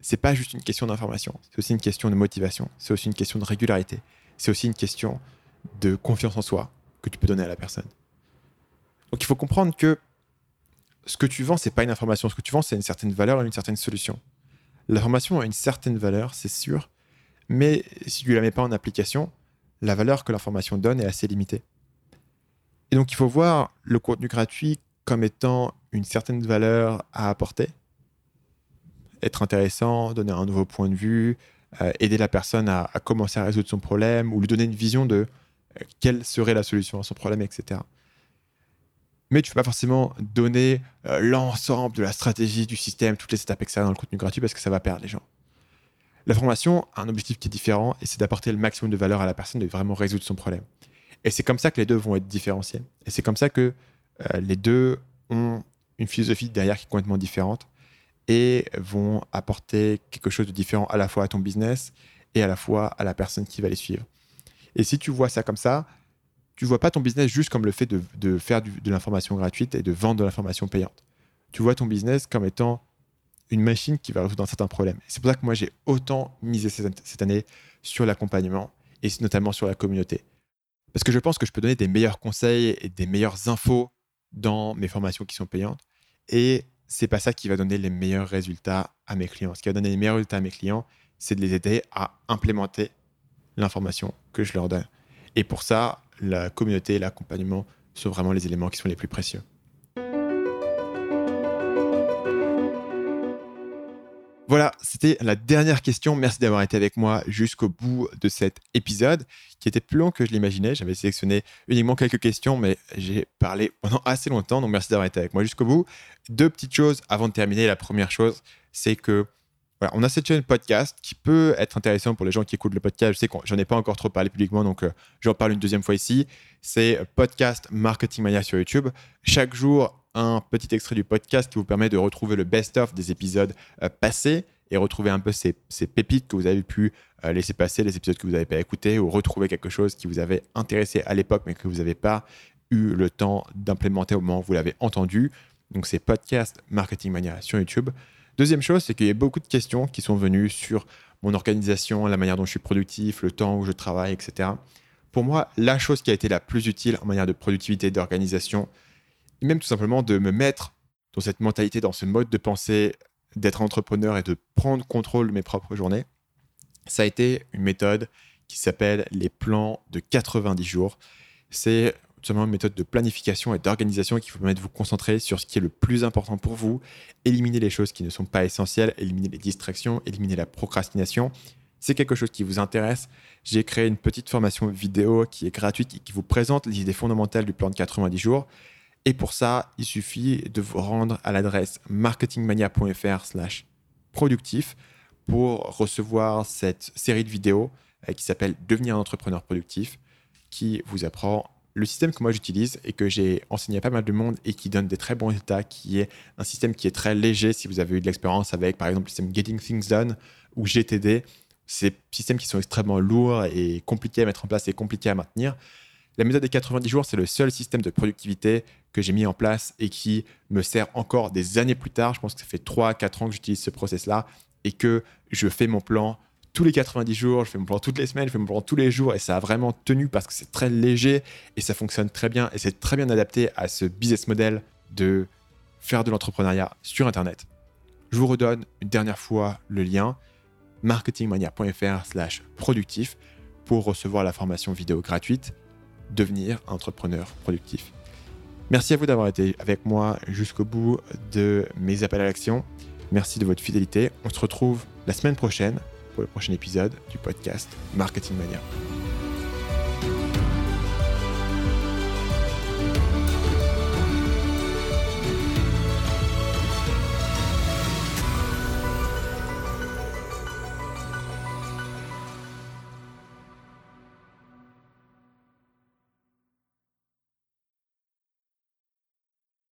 c'est pas juste une question d'information. C'est aussi une question de motivation. C'est aussi une question de régularité. C'est aussi une question de confiance en soi que tu peux donner à la personne. Donc il faut comprendre que ce que tu vends, c'est pas une information. Ce que tu vends, c'est une certaine valeur et une certaine solution. L'information a une certaine valeur, c'est sûr, mais si tu la mets pas en application, la valeur que l'information donne est assez limitée. Et donc, il faut voir le contenu gratuit comme étant une certaine valeur à apporter, être intéressant, donner un nouveau point de vue, euh, aider la personne à, à, commencer à résoudre son problème ou lui donner une vision de euh, quelle serait la solution à son problème, etc mais tu ne peux pas forcément donner euh, l'ensemble de la stratégie du système, toutes les étapes, etc. dans le contenu gratuit parce que ça va perdre les gens. La formation a un objectif qui est différent et c'est d'apporter le maximum de valeur à la personne, de vraiment résoudre son problème. Et c'est comme ça que les deux vont être différenciés. Et c'est comme ça que euh, les deux ont une philosophie derrière qui est complètement différente et vont apporter quelque chose de différent à la fois à ton business et à la fois à la personne qui va les suivre. Et si tu vois ça comme ça, tu vois pas ton business juste comme le fait de, faire de l'information gratuite et de vendre de l'information payante. Tu vois ton business comme étant une machine qui va résoudre un certain problème. C'est pour ça que moi, j'ai autant misé cette année sur l'accompagnement et notamment sur la communauté. Parce que je pense que je peux donner des meilleurs conseils et des meilleures infos dans mes formations qui sont payantes. Et c'est pas ça qui va donner les meilleurs résultats à mes clients. Ce qui va donner les meilleurs résultats à mes clients, c'est de les aider à implémenter l'information que je leur donne. Et pour ça, la communauté, l'accompagnement sont vraiment les éléments qui sont les plus précieux. Voilà, c'était la dernière question. Merci d'avoir été avec moi jusqu'au bout de cet épisode qui était plus long que je l'imaginais. J'avais sélectionné uniquement quelques questions, mais j'ai parlé pendant assez longtemps. Donc merci d'avoir été avec moi jusqu'au bout. Deux petites choses avant de terminer. La première chose, c'est que voilà, on a cette chaîne podcast qui peut être intéressant pour les gens qui écoutent le podcast. Je sais que j'en ai pas encore trop parlé publiquement, donc euh, j'en parle une deuxième fois ici. C'est podcast Marketing Mania sur YouTube. Chaque jour, un petit extrait du podcast qui vous permet de retrouver le best-of des épisodes euh, passés et retrouver un peu ces, pépites que vous avez pu euh, laisser passer, les épisodes que vous n'avez pas écoutés, ou retrouver quelque chose qui vous avait intéressé à l'époque mais que vous n'avez pas eu le temps d'implémenter au moment où vous l'avez entendu. Donc c'est podcast Marketing Mania sur YouTube. Deuxième chose, c'est qu'il y a beaucoup de questions qui sont venues sur mon organisation, la manière dont je suis productif, le temps où je travaille, etc. Pour moi, la chose qui a été la plus utile en manière de productivité, d'organisation, et même tout simplement de me mettre dans cette mentalité, dans ce mode de pensée d'être entrepreneur et de prendre contrôle de mes propres journées, ça a été une méthode qui s'appelle les plans de 90 jours. C'est tout simplement une méthode de planification et d'organisation qui vous permet de vous concentrer sur ce qui est le plus important pour vous, éliminer les choses qui ne sont pas essentielles, éliminer les distractions, éliminer la procrastination. C'est quelque chose qui vous intéresse. J'ai créé une petite formation vidéo qui est gratuite et qui vous présente les idées fondamentales du plan de 90 jours. Et pour ça, il suffit de vous rendre à l'adresse marketingmania.fr/slash productif pour recevoir cette série de vidéos euh, qui s'appelle Devenir un entrepreneur productif, qui vous apprend le système que moi j'utilise et que j'ai enseigné à pas mal de monde et qui donne des très bons résultats, qui est un système qui est très léger si vous avez eu de l'expérience avec, par exemple, le système Getting Things Done ou GTD. Ces systèmes qui sont extrêmement lourds et compliqués à mettre en place et compliqués à maintenir. La méthode des 90 jours, c'est le seul système de productivité que j'ai mis en place et qui me sert encore des années plus tard. Je pense que ça fait 3 4 ans que j'utilise ce process-là et que je fais mon plan tous les 90 jours, je fais mon plan toutes les semaines, je fais mon plan tous les jours et ça a vraiment tenu parce que c'est très léger et ça fonctionne très bien et c'est très bien adapté à ce business model de faire de l'entrepreneuriat sur Internet. Je vous redonne une dernière fois le lien marketingmania.fr slash productif pour recevoir la formation vidéo gratuite devenir entrepreneur productif. Merci à vous d'avoir été avec moi jusqu'au bout de mes appels à l'action. Merci de votre fidélité. On se retrouve la semaine prochaine pour le prochain épisode du podcast Marketing Mania.